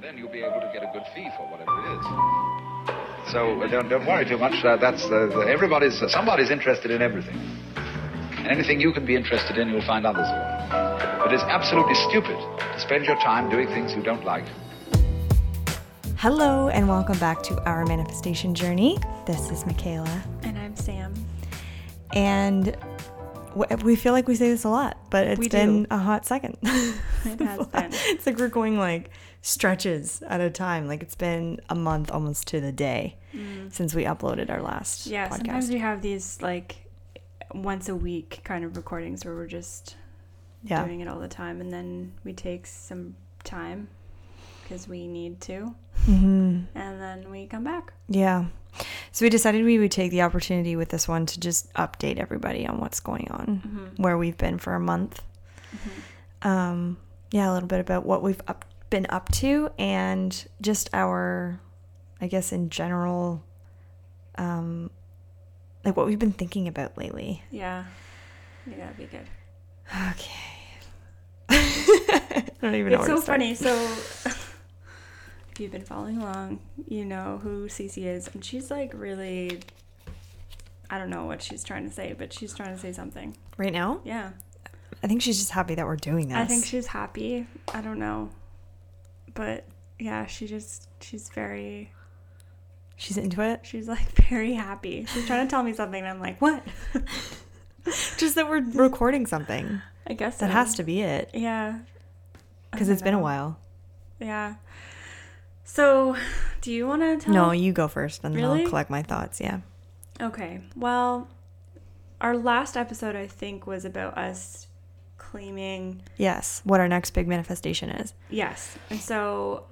And then you'll be able to get a good fee for whatever it is. So uh, don't, don't worry too much. Uh, that's uh, the, everybody's somebody's interested in everything. And anything you can be interested in, you'll find others will. But it's absolutely stupid to spend your time doing things you don't like. Hello, and welcome back to our manifestation journey. This is Michaela. And I'm Sam. And we feel like we say this a lot, but it's We been do. a hot second. It has been. It's like we're going like stretches at a time. Like it's been a month almost to the day since we uploaded our last Mm. Yeah, podcast. sometimes we have these like once a week kind of recordings where we're just yeah. doing it all the time and then we take some time because we need to hmm and then we come back. Yeah. So we decided we would take the opportunity with this one to just update everybody on what's going on, Mm-hmm. where we've been for a month. Um, yeah, a little bit about what we've up, been up to and just our, I guess, in general, um, like what we've been thinking about lately. Yeah. Yeah, that'd be good. Okay. I don't even know It's so funny. So if you've been following along, you know who Cece is and she's like really I don't know what she's trying to say, but she's trying to say something. Right now, Yeah. I think she's just happy that we're doing this. I think she's happy. I don't know. But yeah, she just she's very she's into it. she's like very happy. She's trying to tell me something and I'm like, "What?" Just that we're recording something. I guess That has to be it. Yeah. Because it's been a while. Yeah. So, do you want to tell No, you go first, and then I'll collect my thoughts. Yeah. Okay. Well, our last episode I think was about us claiming Yes. What our next big manifestation is. yes. And so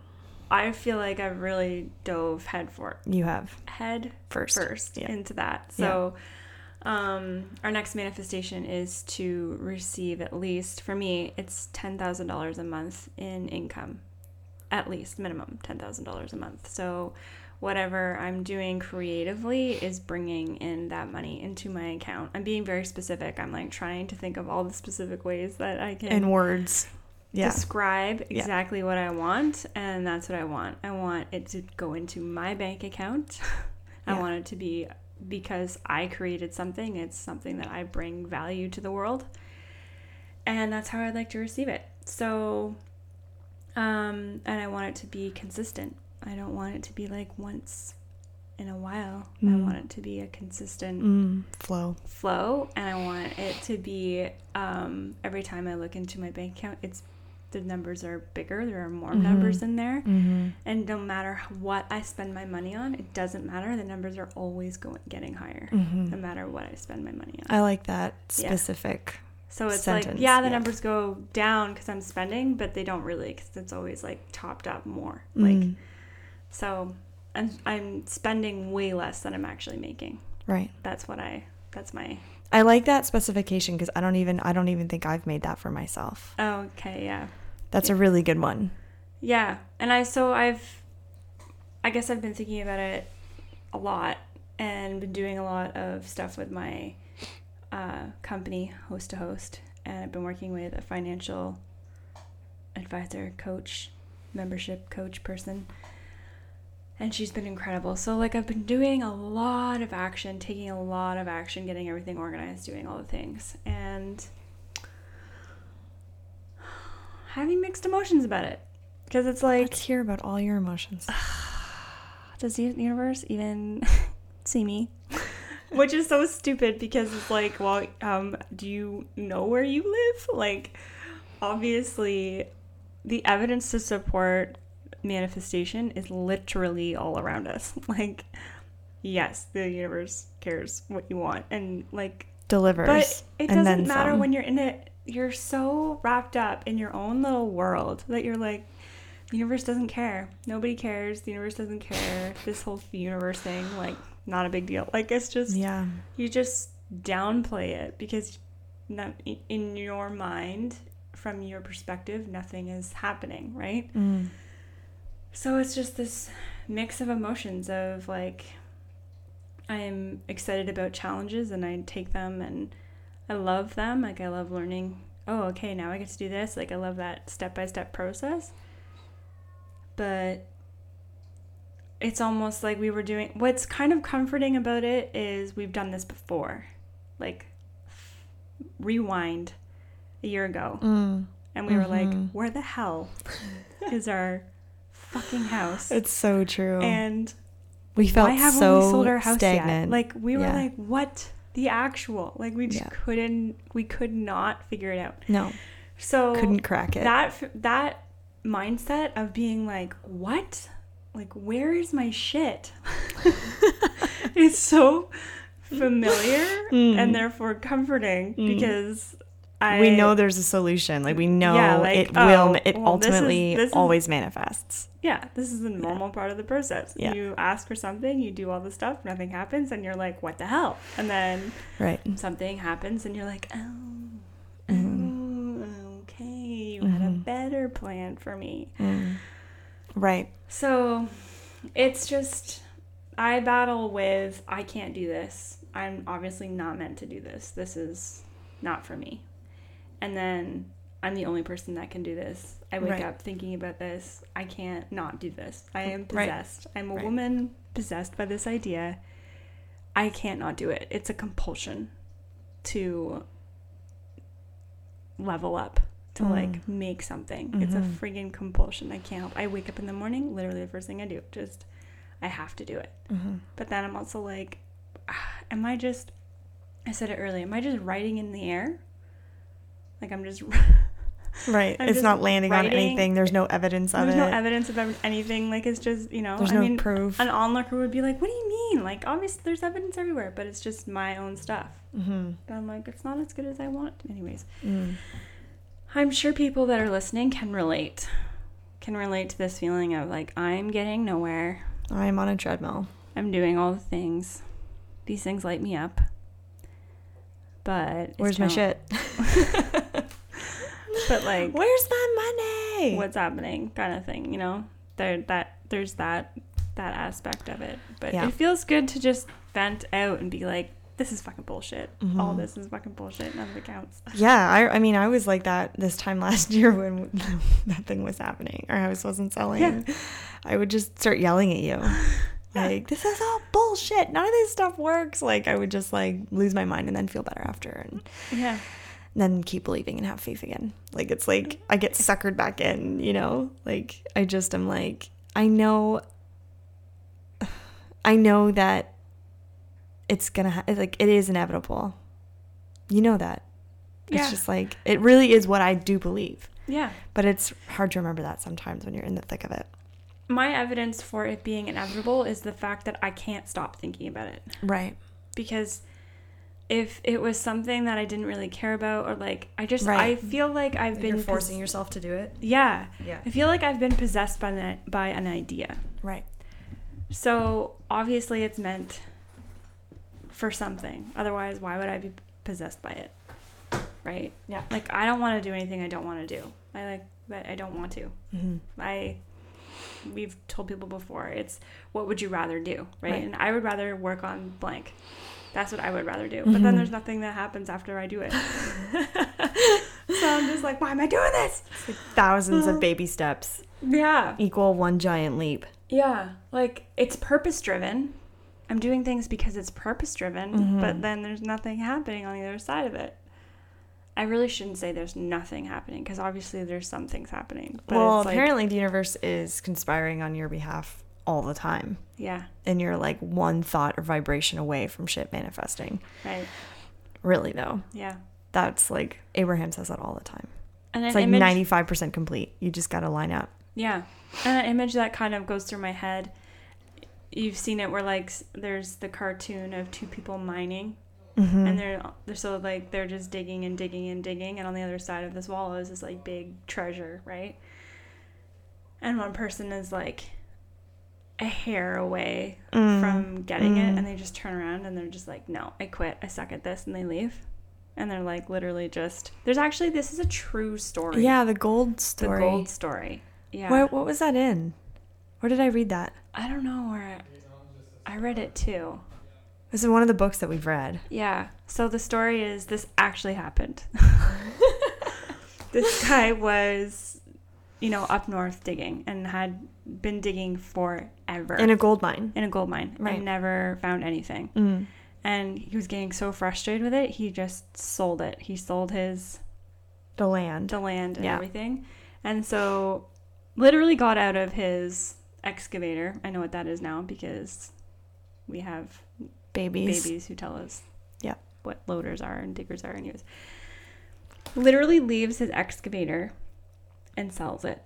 I feel like I've really dove head for You have. head First. first Yeah. into that. So um our next manifestation is to receive at least for me it's $10,000 a month in income. At least minimum $10,000 a month. So whatever I'm doing creatively is bringing in that money into my account. I'm being very specific. I'm like trying to think of all the specific ways that I can In words. Yeah. describe Yeah. exactly what I want, and that's what I want. I want it to go into my bank account. I Yeah. want it to be because I created something, it's something that I bring value to the world. And that's how I'd like to receive it. So, um, and I want it to be consistent. I don't want it to be like once in a while. I Mm. want it to be a consistent Mm, flow. flow and I want it to be um, every time I look into my bank account, it's the numbers are bigger. There are more numbers in there, Mm-hmm. and no matter what I spend my money on, it doesn't matter. The numbers are always going getting higher, Mm-hmm. no matter what I spend my money on. I like that Yeah. So it's sentence, like, yeah, the yeah. numbers go down because I'm spending, but they don't really because it's always like topped up more. Like Mm, so, I'm I'm spending way less than I'm actually making. right. That's what I. That's my. I like that specification because I don't even I don't even think I've made that for myself. Oh, okay, yeah. That's a really good one. Yeah, and I so I've I guess I've been thinking about it a lot and been doing a lot of stuff with my uh, company, Host to Host, and I've been working with a financial advisor, coach, membership coach person. And she's been incredible. So like I've been doing a lot of action, taking a lot of action, getting everything organized, doing all the things. And having mixed emotions about it. Because it's like Let's hear about all your emotions. does the universe even see me? Which is so stupid because it's like, well, um, do you know where you live? Like, obviously, the evidence to support manifestation is literally all around us. Like, yes, the universe cares what you want, and like, Delivers. but it doesn't matter some. when you're in it. You're so wrapped up in your own little world that you're like, the universe doesn't care. Nobody cares. The universe doesn't care. This whole universe thing, like, not a big deal. Like, it's just, Yeah. you just downplay it because in your mind, from your perspective, nothing is happening, right? Mm. So it's just this mix of emotions of like I'm excited about challenges and I take them and I love them. Like I love learning, oh, okay, now I get to do this. Like I love that step by step process. but it's almost like we were doing what's kind of comforting about it is we've done this before. Like rewind a year ago. Mm. And we were like, where the hell is our fucking house? It's so true. and we felt why haven't so we sold our house stagnant. yet? Like we were Yeah. like, what the actual? Like we just Yeah. couldn't we could not figure it out. no, So couldn't crack it. that that mindset of being like what like where is my shit it's so familiar and therefore comforting because I Mm. we know there's a solution. Like we know Yeah, like, it oh, will. It well, this is- ultimately this is- always manifests. yeah this is a normal part of the process Yeah. you ask for something you do all the stuff nothing happens and you're like what the hell and then Right. something happens and you're like oh Mm-hmm. oh okay you had a better plan for me Right. So it's just, I battle with, I can't do this. I'm obviously not meant to do this. This is not for me. And then I'm the only person that can do this. I wake Right. up thinking about this. I can't not do this. I am Right. possessed. I'm a Right. woman possessed by this idea. I can't not do it. It's a compulsion to level up, to Mm. like make something. It's a Mm-hmm. friggin' compulsion. I can't help. I wake up in the morning, literally the first thing I do, just I have to do it. Mm-hmm. But then I'm also like, am I just? I said it earlier. Am I just writing in the air? Like I'm just. Right. I'm it's just not landing on anything. There's no evidence of There's it. no evidence of anything. Like it's just you know. There's I no mean, proof. An onlooker would be like, "What do you mean? Like obviously there's evidence everywhere, but it's just my own stuff." mm-hmm. But I'm like, it's not as good as I want. Anyways, Mm. I'm sure people that are listening can relate. Can relate to this feeling of like I'm getting nowhere. I'm on a treadmill. I'm doing all the things. These things light me up. But Where's my shit? But like, Where's my money? what's happening, kind of thing. You know, there that there's that that aspect of it. But Yeah. it feels good to just vent out and be like, this is fucking bullshit. All Mhm. this is fucking bullshit. None of it counts. Yeah, I, I mean, I was like that this time last year when that thing was happening. Our house wasn't selling. Yeah. I would just start yelling at you. Like, this is all bullshit. None of this stuff works. Like, I would just like lose my mind and then feel better after and Yeah. then keep believing and have faith again. Like, it's like I get suckered back in, you know? Like, I just am like, I know, I know that it's gonna, ha- like, it is inevitable. You know that. Yeah. It's just like it really is what I do believe. Yeah. But it's hard to remember that sometimes when you're in the thick of it. My evidence for it being inevitable is the fact that I can't stop thinking about it. Right. because if it was something that I didn't really care about or like I just Right. I feel like I've been pos- yourself to do it. yeah Yeah. I feel like I've been possessed by an, by an idea Right. so obviously it's meant for something. Otherwise why would I be possessed by it? Right? Yeah. like I don't want to do anything I don't want to do. I like that I don't want to. Mm-hmm. I we've told people before it's what would you rather do right, Right. and I would rather work on blank. That's what I would rather do. But then there's nothing that happens after I do it. So I'm just like why am I doing this? Thousands of baby steps yeah. equal one giant leap. yeah. Like it's purpose driven I'm doing things because it's purpose driven Mm-hmm. but then there's nothing happening on the other side of it I really shouldn't say there's nothing happening because obviously there's some things happening but well, like, apparently the universe is conspiring on your behalf all the time. yeah And you're like one thought or vibration away from shit manifesting. right Really though. yeah That's like Abraham says that all the time. and It's an like ninety five percent complete. You just gotta line up. Yeah. And an image that kind of goes through my head. You've seen it where like there's the cartoon of two people mining Mm-hmm. and they're they're so like they're just digging and digging and digging and on the other side of this wall is this like big treasure, right? And one person is like a hair away Mm. from getting it and they just turn around and they're just like, "No, I quit. I suck at this." And they leave. And they're like literally just There's actually this is a true story. Yeah, the gold story. The gold story. Yeah. Where, what was that in? Where did I read that? I don't know where I read it too. This is one of the books that we've read. Yeah. So the story is this actually happened. this guy was you know, up north digging and had been digging forever In a gold mine. in a gold mine Right. and never found anything. Mm. And he was getting so frustrated with it, he just sold it. He sold his The land. the land and Yeah. everything. And so literally got out of his excavator. I know what that is now because we have Babies. babies who tell us Yeah. what loaders are and diggers are was literally leaves his excavator and sells it.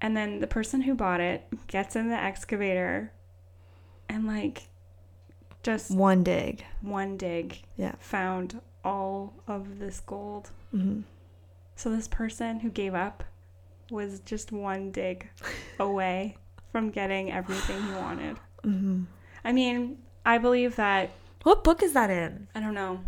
And then the person who bought it gets in the excavator and like just One dig. one dig Yeah. found all of this gold. hmm So this person who gave up was just one dig away from getting everything he wanted. hmm I mean, I believe that What book is that in? I don't know.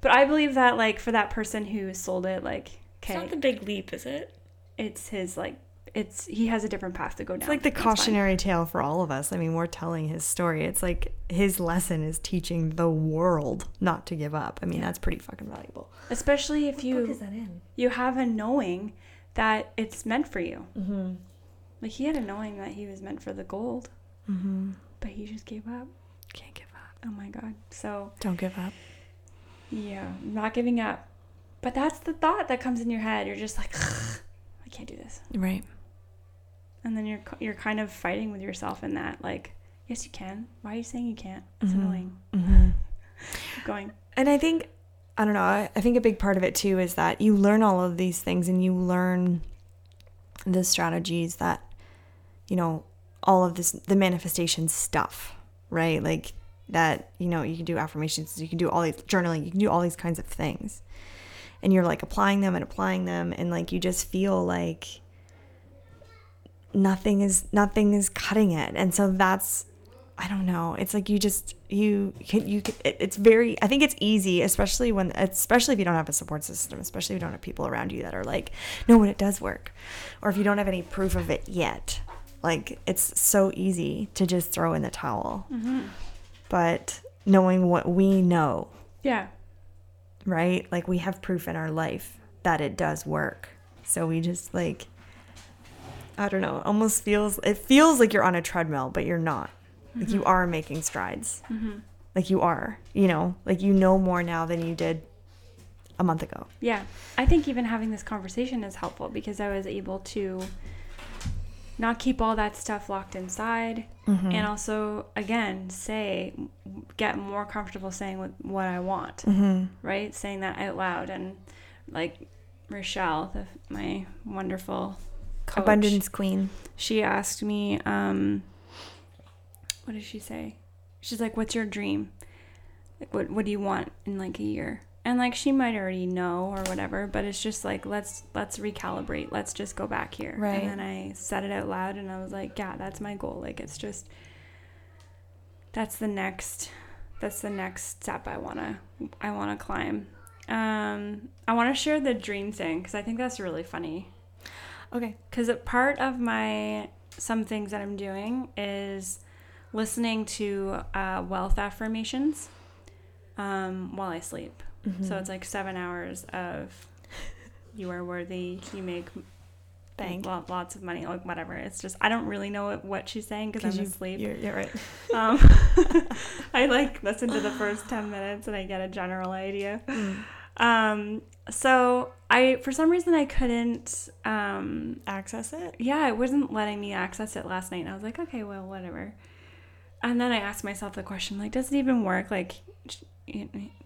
But I believe that like for that person who sold it like It's okay, not the big leap, is it? it's his like it's he has a different path to go down. It's like the That's fine. cautionary tale for all of us. I mean, we're telling his story. It's like his lesson is teaching the world not to give up. I mean, that's pretty fucking valuable. Especially if you that in? you have a knowing that it's meant for you. Mm-hmm. Like he had a knowing that he was meant for the gold, Mm-hmm. but he just gave up. Can't give up. Oh my god. So Don't give up. Yeah, not giving up. But that's the thought that comes in your head. You're just like, I can't do this, Right. and then you're you're kind of fighting with yourself in that. Like, yes, you can. Why are you saying you can't? It's Mhm. annoying. Mm-hmm. Keep going. And I think, I don't know, I, think a big part of it too is that you learn all of these things and you learn the strategies that, you know, all of this, the manifestation stuff, right? Like that, you know, you can do affirmations, you can do all these journaling, you can do all these kinds of things. And you're like applying them and applying them. And like you just feel like nothing is, nothing is cutting it. And so that's, I don't know. It's like you just you can you can, it's very I think it's easy especially when especially if you don't have a support system, especially if you don't have people around you that are like, "No, when it does work." Or if you don't have any proof of it yet. Like it's so easy to just throw in the towel. Mm-hmm. But knowing what we know, Yeah. right? Like we have proof in our life that it does work. So we just like I don't know, almost feels it feels like you're on a treadmill, but you're not. Like you are making strides. Like you are, you know, like you know more now than you did a month ago. Yeah. I think even having this conversation is helpful because I was able to not keep all that stuff locked inside Mm-hmm. and also again say get more comfortable saying what, what I want. Mm-hmm. right? Saying that out loud and like Rochelle, the, my wonderful coach, Abundance queen. she asked me, um, what does she say? She's like, "What's your dream? Like, what what do you want in like a year?" And like she might already know or whatever, but it's just like let's let's recalibrate. Let's just go back here. Right. And then I said it out loud, and I was like, "Yeah, that's my goal. Like it's just that's the next that's the next step I wanna I wanna climb." Um, I want to share the dream thing because I think that's really funny Okay. because part of my some things that I'm doing is listening to uh, wealth affirmations um, while I sleep. So it's like seven hours of you are worthy, you make lo- lots of money, like whatever. It's just I don't really know what, what she's saying because I'm you, asleep. You're, you're right. Um, I like listen to the first 10 minutes and I get a general idea. Um, so I, for some reason, I couldn't, um, Access it. yeah, it wasn't letting me access it last night. And I was like, okay, well, whatever. And then I asked myself the question, like, does it even work? Like,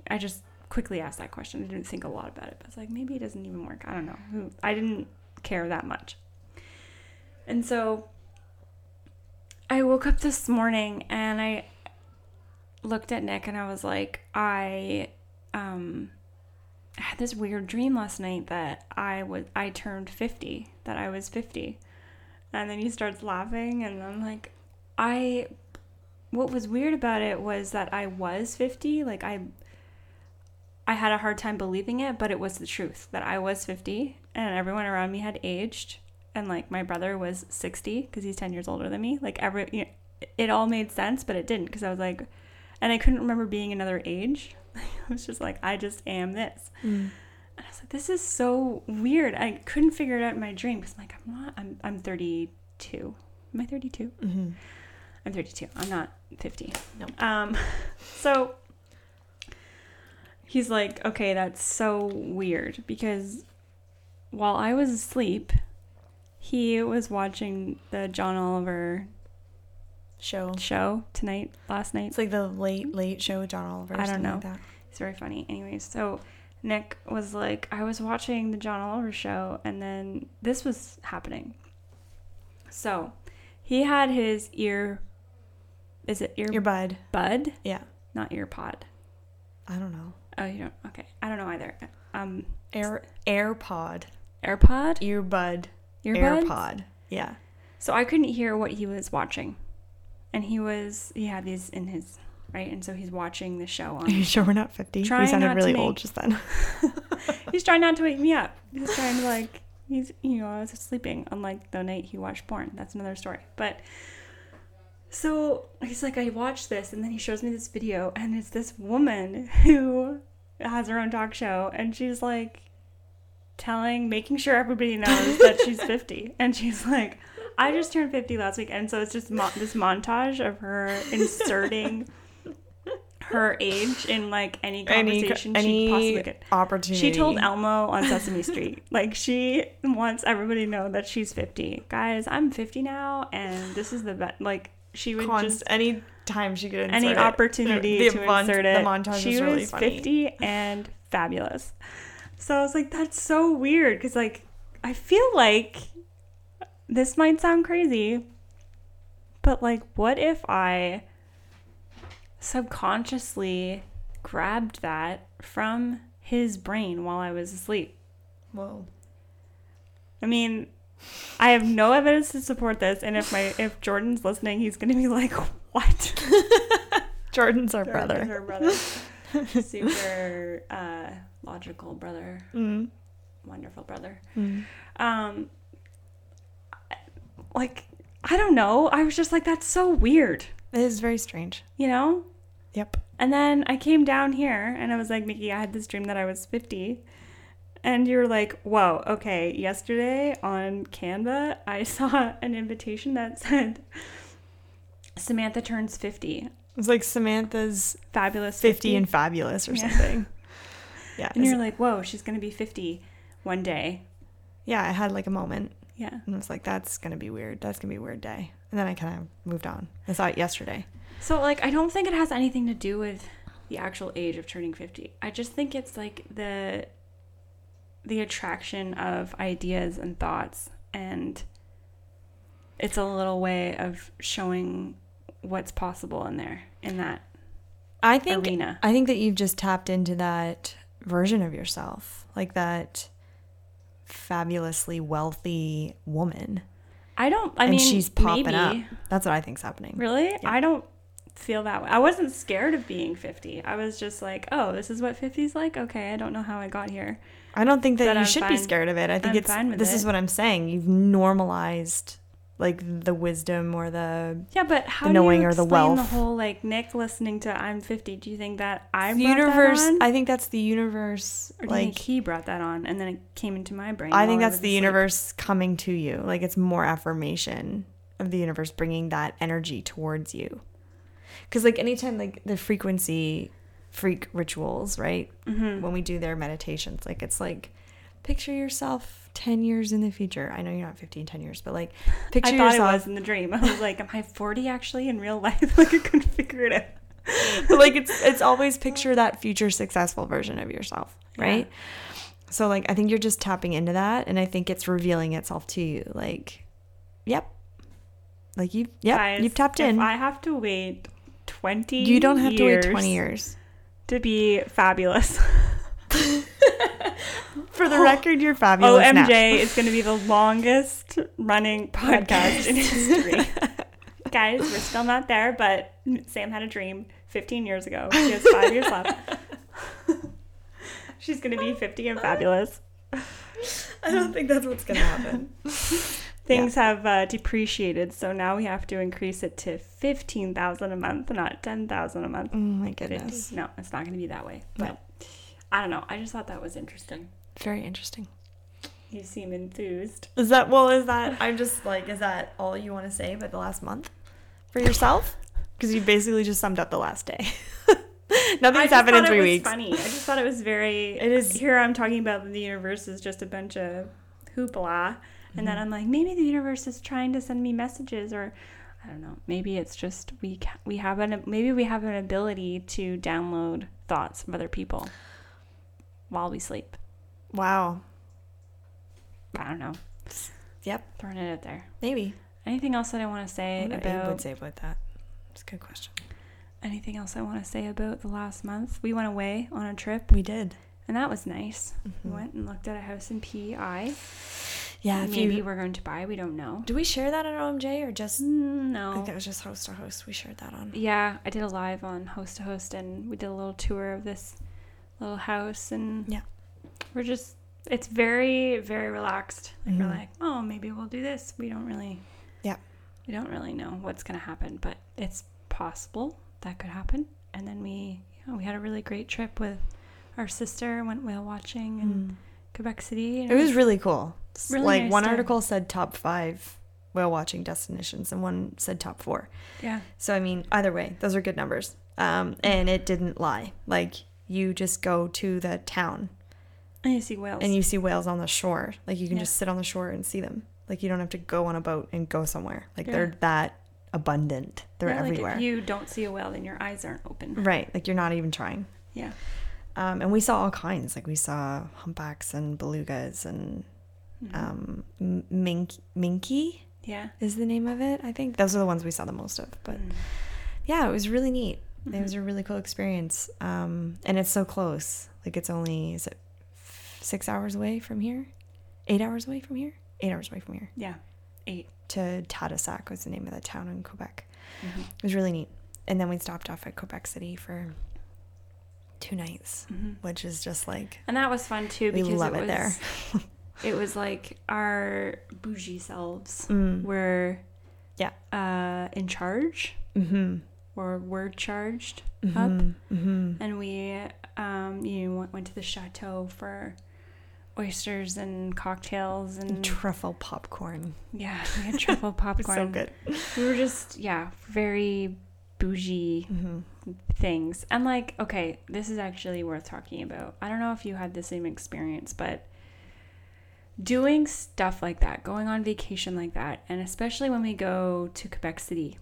I just quickly asked that question. I didn't think a lot about it, but it's like, maybe it doesn't even work. I don't know. I didn't care that much. And so I woke up this morning and I looked at Nick and I was like, I, um, had this weird dream last night that I was I turned 50, that I was 50. And then he starts laughing and I'm like I what was weird about it was that I was 50, like I I had a hard time believing it, but it was the truth that I was 50 and everyone around me had aged and like my brother was 60 cuz he's 10 years older than me. Like every you know, it all made sense, but it didn't cuz I was like and I couldn't remember being another age. I was just like I just am this. And I was like, this is so weird. I couldn't figure it out in my dream because I'm like, I'm not. I'm I'm 32. Am I 32? Mm-hmm. I'm 32. I'm not 50. Nope. Um, so he's like, okay, that's so weird because while I was asleep, he was watching the John Oliver Show. show tonight, last night. It's like the late late show with John Oliver. I don't know. Like that. It's very funny. Anyways, so Nick was like, I was watching the John Oliver show, and then this was happening. So he had his ear. Is it ear Your bud. bud? Yeah. Not ear pod. I don't know. Oh, you don't. Okay, I don't know either. Um, Air AirPod. AirPod, Earbud. earbud. AirPod. Yeah. So I couldn't hear what he was watching, and he was he had these in his right, and so he's watching the show on. Are you sure we're not fifty? Trying we sounded really make- old just then. he's trying not to wake me up. He's trying to like he's you know I was sleeping unlike the night he watched porn. That's another story. But so he's like I watched this, and then he shows me this video, and it's this woman who has her own talk show, and she's like telling, making sure everybody knows that she's 50. And she's like, I just turned 50 last week. And so it's just mo- this montage of her inserting her age in like any conversation she possibly could. opportunity. She told Elmo on Sesame Street, like she wants everybody to know that she's 50. Guys, I'm 50 now, and this is the best. Like she would Const- just any time she could insert any it. opportunity the, to mon- insert The montage she was really was funny. 50 and fabulous. So I was like, that's so weird because like I feel like this might sound crazy, but like, what if I subconsciously grabbed that from his brain while I was asleep? Whoa. I mean, I have no evidence to support this, and if my if Jordan's listening, he's gonna be like, "What?" Jordan's our Jordan's brother. her brother. Super uh, logical brother, Mm. wonderful brother. Mm. Um, like I don't know. I was just like, "That's so weird," It is very strange. you know. Yep. And then I came down here and I was like, Mickey, I had this dream that I was 50. And you're like, whoa, okay. Yesterday on Canva, I saw an invitation that said, Samantha turns 50. It's like Samantha's Fabulous 50 and fabulous or Yeah. something. Yeah. And you're it- like, whoa, she's going to be 50 one day. yeah, I had like a moment Yeah. and I was like, that's going to be weird. That's going to be a weird day. And then I kind of moved on. I saw it yesterday. So, like, I don't think it has anything to do with the actual age of turning 50. I just think it's like the the attraction of ideas and thoughts and it's a little way of showing what's possible in there in that I think arena. I think that you've just tapped into that version of yourself, like that fabulously wealthy woman. I don't I and mean she's popping maybe. up. That's what I think's happening. Really? I don't feel that way. I wasn't scared of being 50. I was just like, "Oh, this is what 50's like? Okay, I don't know how I got here." I don't think that But you I'm should be scared of it. I think I'm it's fine this is what I'm saying. You've normalized like the wisdom or the Yeah, but how The do knowing you or the explain the whole like Nick listening to "I'm 50"? Do you think that I the universe. That? I think that's the universe. or do you think Like he brought that on and then it came into my brain? I think that's the universe coming to you. Like it's more affirmation of the universe bringing that energy towards you. Because like anytime like the frequency freak rituals, right? Mm-hmm. When we do their meditations, like it's like picture yourself 10 years in the future. I know you're not 15 10 years, but like picture I thought yourself it was in the dream. I was like, "Am I 40 actually in real life?" Like I couldn't figure it out. but like it's it's always picture that future successful version of yourself, right? So like I think you're just tapping into that and I think it's revealing itself to you. Like, yep. Like you yep, Guys, you've tapped if in. I have to wait 20 you don't have to wait 20 years. To be fabulous. For the record, you're fabulous now. OMJ is going to be the longest running podcast in history. Guys, we're still not there, but Sam had a dream 15 years ago. She has five years left. She's going to be 50 and fabulous. I don't think that's what's going to happen. Things have uh, depreciated, so now we have to increase it to 15,000 a month, not 10,000 a month. oh my 50. goodness. No, it's not going to be that way. No. I don't know. I just thought that was interesting. Very interesting. You seem enthused. Is that well? Is that I'm just like, is that all you want to say about the last month for yourself? Because you basically just summed up the last day. Nothing's happened in three it was weeks. Funny. I just thought it was very. It is- Here I'm talking about the universe is just a bunch of hoopla, and then I'm like, maybe the universe is trying to send me messages, or I don't know. Maybe it's just we ca- we have an maybe we have an ability to download thoughts of other people while we sleep. Wow. I don't know. Yep. Throwing it out there. Maybe. Anything else that I want to say what about would say about that. It's a good question. anything else I want to say about the last month? We went away on a trip, We did. and that was nice. We Mhm. went and looked at a house in PEI. Yeah. If Maybe you, we're going to buy. We don't know. do we share that on OMJ or just? Mm, I No. think that was just host to host. We shared that on. Yeah, I did a live on Host to Host, and we did a little tour of this little house, and Yeah. we're just. It's very, very relaxed. Like we're Mhm. like, oh, maybe we'll do this. We don't really. Yeah. We don't really know what's gonna happen, but it's possible that could happen. And then we, you know, we had a really great trip with our sister. Went whale watching in Mm. Quebec City. and It was really cool. Really like nice one article said top five whale watching destinations, and one said top four. yeah. So I mean, either way, those are good numbers. Um, and it didn't lie. Like you just go to the town And you see whales. and you see whales on the shore. Like you can Yeah. just sit on the shore and see them. Like you don't have to go on a boat and go somewhere. Like they're that abundant. They're Yeah, like, everywhere. if you don't see a whale, then your eyes aren't open. right. Like you're not even trying. Yeah. Um, and we saw all kinds. Like we saw humpbacks and belugas and. Um, m- mink minke yeah. is the name of it. I think those are the ones we saw the most of. But Mm. yeah, it was really neat. It Mhm. was a really cool experience. Um, and it's so close. Like it's only is it six hours away from here? Eight hours away from here? Eight hours away from here. Yeah. Eight. To Tadoussac was the name of the town in Quebec. Mhm. It was really neat. And then we stopped off at Quebec City for two nights, Mhm. which is just like And that was fun too Because we love it, it, there. it was like our bougie selves Mm. were Yeah. uh, in charge Mm-hmm. or were charged up, Mm-hmm. Mm-hmm. and we um, you know went, went to the chateau for oysters and cocktails and Truffle popcorn. yeah, we had truffle popcorn. so good. We were just yeah, very bougie Mm-hmm. things. And like, okay, this is actually worth talking about. I don't know if you had the same experience, but doing stuff like that, going on vacation like that, and especially when we go to Quebec City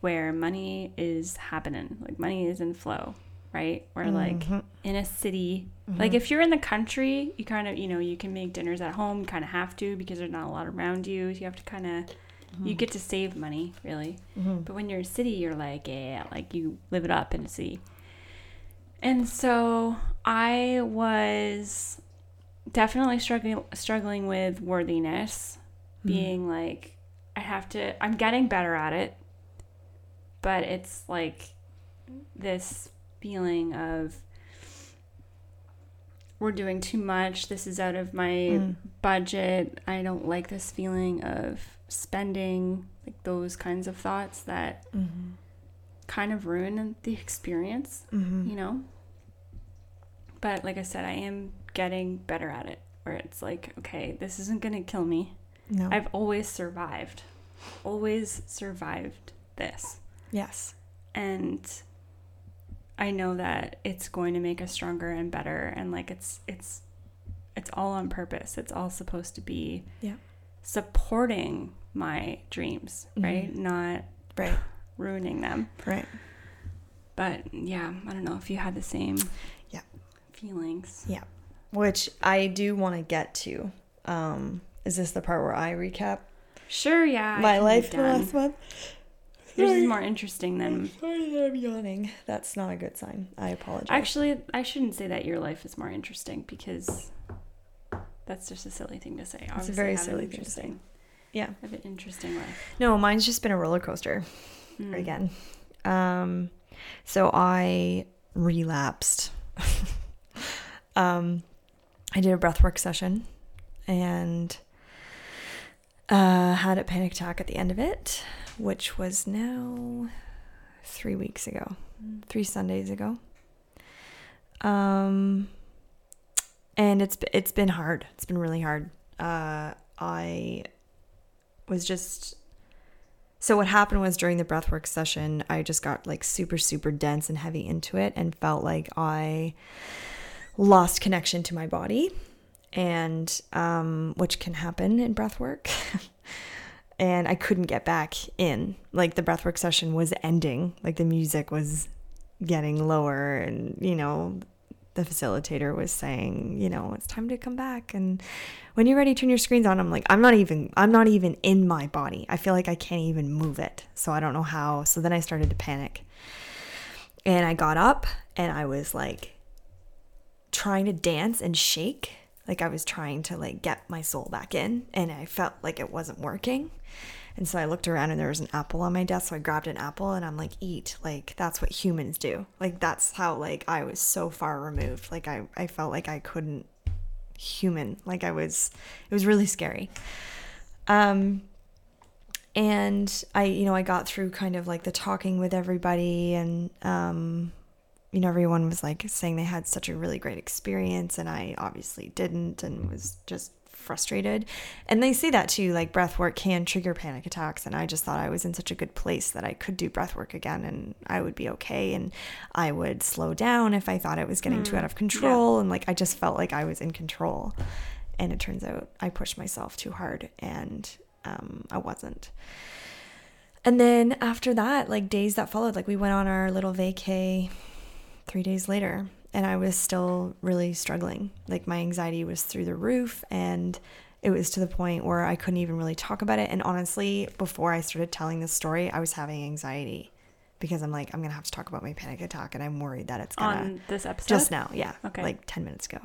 where money is happening, like money is in flow, right? Where like Mhm. in a city, like if you're in the country, you kind of, you know, you can make dinners at home, you kind of have to because there's not a lot around you. So You have to kind of you get to save money, really. Mhm. But when you're in a city, you're like, yeah, like you live it up in a city. And so I was definitely struggling struggling with worthiness, being like, I have to. I'm getting better at it, but it's like this feeling of we're doing too much. This is out of my Mm. budget. I don't like this feeling of spending, like those kinds of thoughts that Mhm. kind of ruin the experience, Mhm. you know? But like I said, I am getting better at it where it's like, okay, this isn't going to kill me. No. I've always survived. Always survived this. yes. And I know that it's going to make us stronger and better and like it's it's it's all on purpose. It's all supposed to be Yeah. supporting my dreams, mm-hmm. right? Not Right. ruining them. Right. But yeah, I don't know if you had the same Yeah. feelings. Yeah. Which I do want to get to. Um, is this the part where I recap Sure, yeah. My life the last month? Yours Sorry. is more interesting than Sorry that I'm yawning. That's not a good sign. I apologize. actually. I shouldn't say that your life is more interesting because that's just a silly thing to say. Obviously, very I have an silly thing to say. yeah. I have an interesting life. No, mine's just been a roller coaster Mm. again. Um, so I relapsed. um, I did a breathwork session and uh, had a panic attack at the end of it, which was now three weeks ago, three Sundays ago. Um, and it's it's been hard. It's been really hard. Uh, I was just so what happened was during the breathwork session, I just got like super super dense and heavy into it, and felt like I lost connection to my body, and um, which can happen in breathwork. and I couldn't get back in. Like the breathwork session was ending, like the music was getting lower, and you know, the facilitator was saying, you know, it's time to come back. And when you're ready, turn your screens on. I'm like, I'm not even, I'm not even in my body. I feel like I can't even move it. So I don't know how. So then I started to panic. And I got up and I was like trying to dance and shake. Like I was trying to like get my soul back in and I felt like it wasn't working. And so I looked around and there was an apple on my desk. So I grabbed an apple and I'm like, eat. Like that's what humans do. Like that's how like I was so far removed. Like I, I felt like I couldn't human. Like I was it was really scary. Um and I, you know, I got through kind of like the talking with everybody and um you know, everyone was like saying they had such a really great experience and I obviously didn't and was just frustrated. And they say that too, like breath work can trigger panic attacks. And I just thought I was in such a good place that I could do breath work again and I would be okay. And I would slow down if I thought it was getting mm, too out of control. Yeah. And like I just felt like I was in control. And it turns out I pushed myself too hard and um, I wasn't. And then after that, like days that followed, like we went on our little vacay three days later and I was still really struggling. Like my anxiety was through the roof and it was to the point where I couldn't even really talk about it. And honestly, before I started telling this story, I was having anxiety because I'm like, I'm gonna have to talk about my panic attack, and I'm worried that it's gonna on this episode just now, yeah, okay, like ten minutes ago.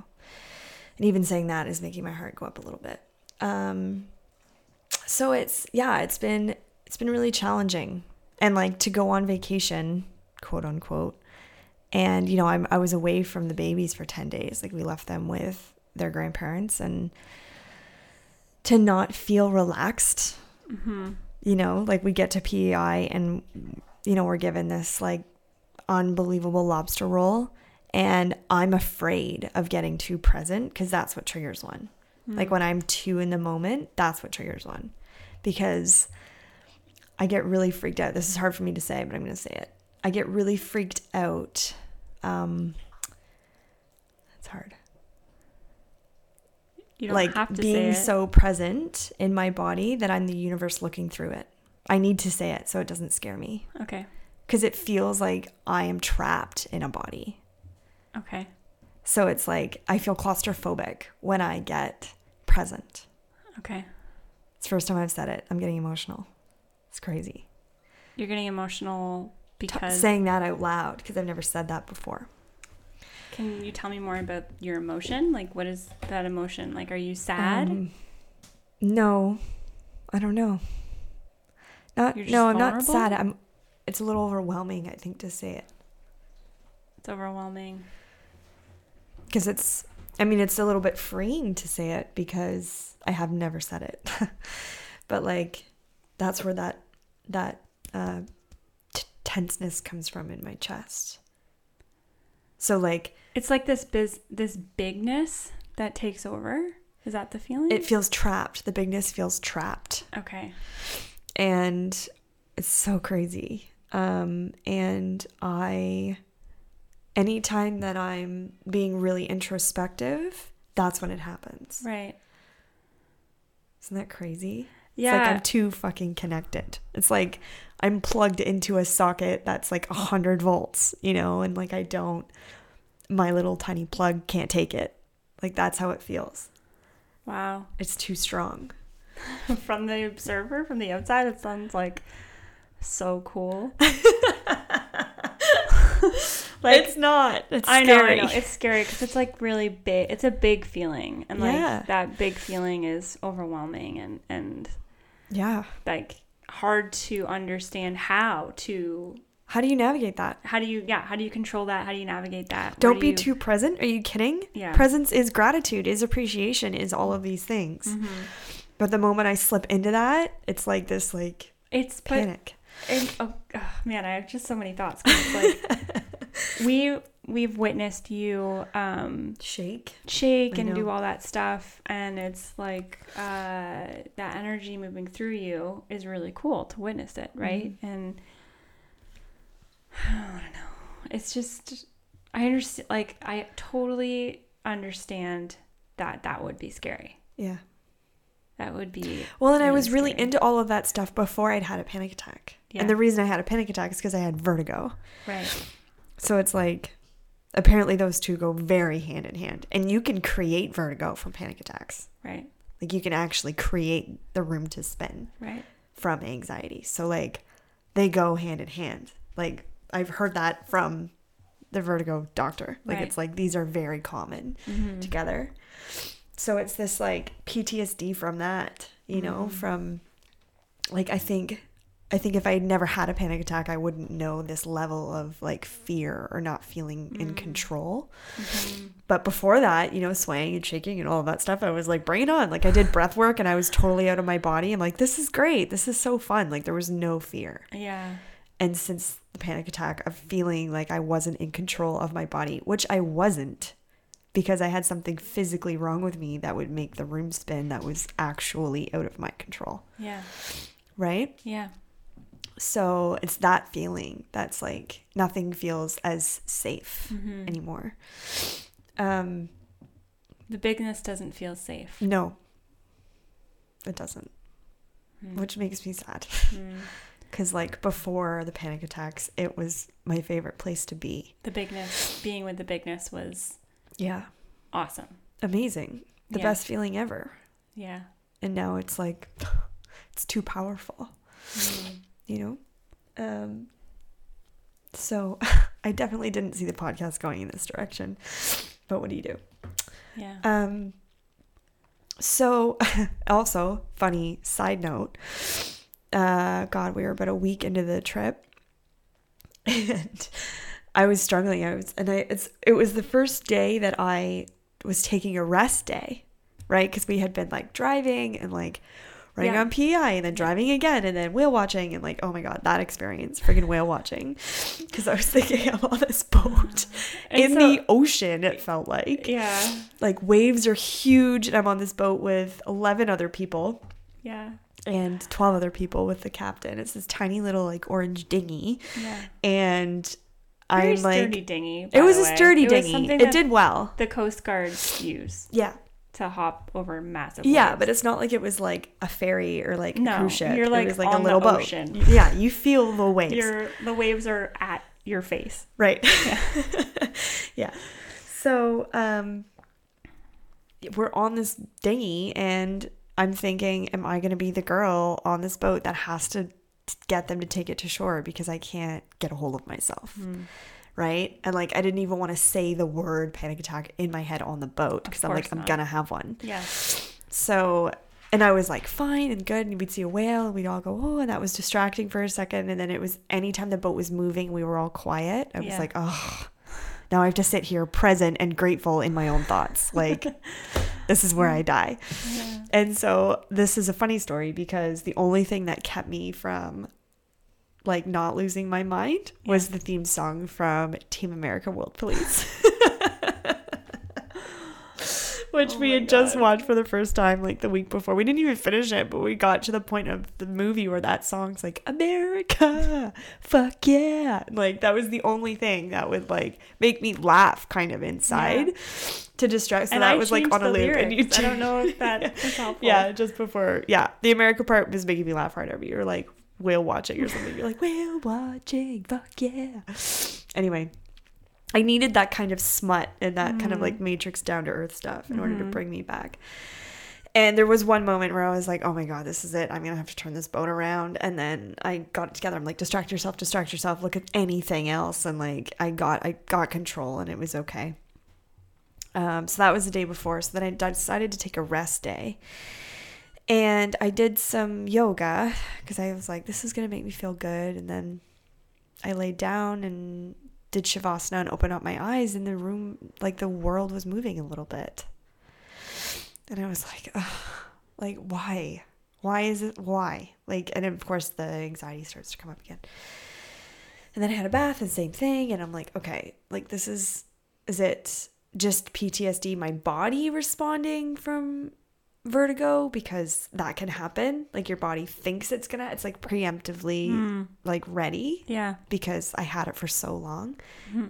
And even saying that is making my heart go up a little bit. Um, so it's yeah, it's been it's been really challenging, and like to go on vacation, quote unquote, and, you know, I'm, I was away from the babies for 10 days. Like, we left them with their grandparents and to not feel relaxed, mm-hmm. you know, like we get to PEI and, you know, we're given this like unbelievable lobster roll. And I'm afraid of getting too present because that's what triggers one. Mm-hmm. Like, when I'm too in the moment, that's what triggers one because I get really freaked out. This is hard for me to say, but I'm going to say it. I get really freaked out um it's hard like being so present in my body that I'm the universe looking through it. I need to say it so it doesn't scare me. Okay. Because it feels like I am trapped in a body. Okay. So it's like I feel claustrophobic when I get present. Okay. It's the first time I've said it. I'm getting emotional. It's crazy. You're getting emotional because T- saying that out loud because I've never said that before. Can you tell me more about your emotion? Like, what is that emotion? Like, are you sad? Um, no, I don't know. Not no, I'm not sad. I'm. It's a little overwhelming, I think, to say it. It's overwhelming. Because it's. I mean, it's a little bit freeing to say it because I have never said it. but like, that's where that that uh, tenseness comes from in my chest. So like it's like this biz this bigness that takes over. Is that the feeling? It feels trapped. The bigness feels trapped. Okay. And it's so crazy. Um and I anytime that I'm being really introspective, that's when it happens. Right. Isn't that crazy? Yeah. It's like I'm too fucking connected. It's like I'm plugged into a socket that's like a hundred volts, you know, and like I don't, my little tiny plug can't take it. Like that's how it feels. Wow. It's too strong. from the observer, from the outside, it sounds like so cool. like it's not. It's I know, I know. It's scary because it's like really big. It's a big feeling, and like yeah. that big feeling is overwhelming and and yeah, like hard to understand how to how do you navigate that? How do you yeah, how do you control that? How do you navigate that? Don't do be you... too present. Are you kidding? Yeah. Presence is gratitude, is appreciation, is all of these things. Mm-hmm. But the moment I slip into that, it's like this like it's panic. And, oh, oh, man, I have just so many thoughts. Like we we've witnessed you um, Shake. shake I and do all that stuff, and it's like uh, that energy moving through you is really cool to witness it, right? Mm-hmm. And I don't know. It's just I understand. Like I totally understand that that would be scary. Yeah. That would be Well, and I was really into all of that stuff before I'd had a panic attack. Yeah. And the reason I had a panic attack is because I had vertigo. right. So it's like, apparently those two go very hand in hand. And you can create vertigo from panic attacks. Right. Like you can actually create the room to spin Right. from anxiety. So like they go hand in hand. Like I've heard that from the vertigo doctor. Like Right. it's like these are very common mm-hmm. together. So it's this like PTSD from that, you know, mm-hmm. from like I think I think if I had never had a panic attack, I wouldn't know this level of like fear or not feeling in mm. control. Mm-hmm. But before that, you know, swaying and shaking and all of that stuff, I was like, bring it on. Like I did breath work and I was totally out of my body. I'm like, this is great. This is so fun. Like there was no fear. Yeah. And since the panic attack of feeling like I wasn't in control of my body, which I wasn't because I had something physically wrong with me that would make the room spin that was actually out of my control. Yeah. Right? Yeah. So it's that feeling that's like nothing feels as safe Mm-hmm. anymore. Um, The bigness doesn't feel safe. no, it doesn't, Hmm. which makes me sad. Mm. Because, like, before the panic attacks, it was my favorite place to be. The bigness, being with the bigness was Yeah. awesome. Amazing. The Yeah. best feeling ever. Yeah. And now it's like, it's too powerful, Mm. You know? Um, so I definitely didn't see the podcast going in this direction. But what do you do? Yeah. Um, so also funny side note. Uh, God, we were about a week into the trip, and I was struggling. I was, and I it's it was the first day that I was taking a rest day, right? Because we had been like driving and like running Yeah. on PEI and then driving again and then whale watching and like oh my god that experience freaking whale watching because I was thinking I'm on this boat And in so- the ocean it felt like yeah. like waves are huge and i'm on this boat with 11 other people Yeah. and 12 other people with the captain it's this tiny little like orange dinghy Yeah. and Very i'm like sturdy dinghy. it was a sturdy dinghy it did well The Coast Guards use yeah to hop over massive. yeah waves. but it's not like it was like a ferry or like No, a cruise ship you're, it like, was like on a little boat ocean. yeah you feel the waves your the waves are at your face. Right. Yeah. So, um, we're on this dinghy, and I'm thinking, am I going to be the girl on this boat that has to get them to take it to shore because I can't get a hold of myself? Hmm. Right. And like, I didn't even want to say the word panic attack in my head on the boat because I'm like, course I'm to have one. Yeah. So, and I was like, fine and good. And we'd see a whale and we'd all go, oh, and that was distracting for a second. And then it was anytime the boat was moving, we were all quiet. I was Yeah. like, oh, now I have to sit here present and grateful in my own thoughts. Like, this is where I die. Yeah. And so, this is a funny story because the only thing that kept me from like not losing my mind was the theme song from Team America World Police. Which Oh we had just watched for the first time like the week before. We didn't even finish it, but we got to the point of the movie where that song's like America, fuck yeah. Like that was the only thing that would like make me laugh kind of inside to distract. So and that I was like on a loop and you I don't know if that is helpful. yeah, just before. Yeah, the America part was making me laugh harder. But you were like whale watching or something. You're like whale watching. Fuck yeah. Anyway, I needed that kind of smut and that kind of like Matrix down to earth stuff in order to bring me back. And there was one moment where I was like, oh my God, this is it. I'm going to have to turn this boat around. And then I got it together. I'm like, distract yourself, distract yourself, look at anything else. And like, I got, I got control and it was okay. Um, so that was the day before. So then I decided to take a rest day. And I did some yoga because I was like, this is going to make me feel good. And then I laid down and did Shavasana and opened up my eyes, and the room, like the world was moving a little bit. And I was like, Ugh, like, why? Why is it? Why? Like, and of course, the anxiety starts to come up again. And then I had a bath and same thing. And I'm like, okay, like this is, is it just PTSD, my body responding from vertigo? Because that can happen. Like your body thinks it's gonna, it's like preemptively like ready Yeah. because I had it for so long.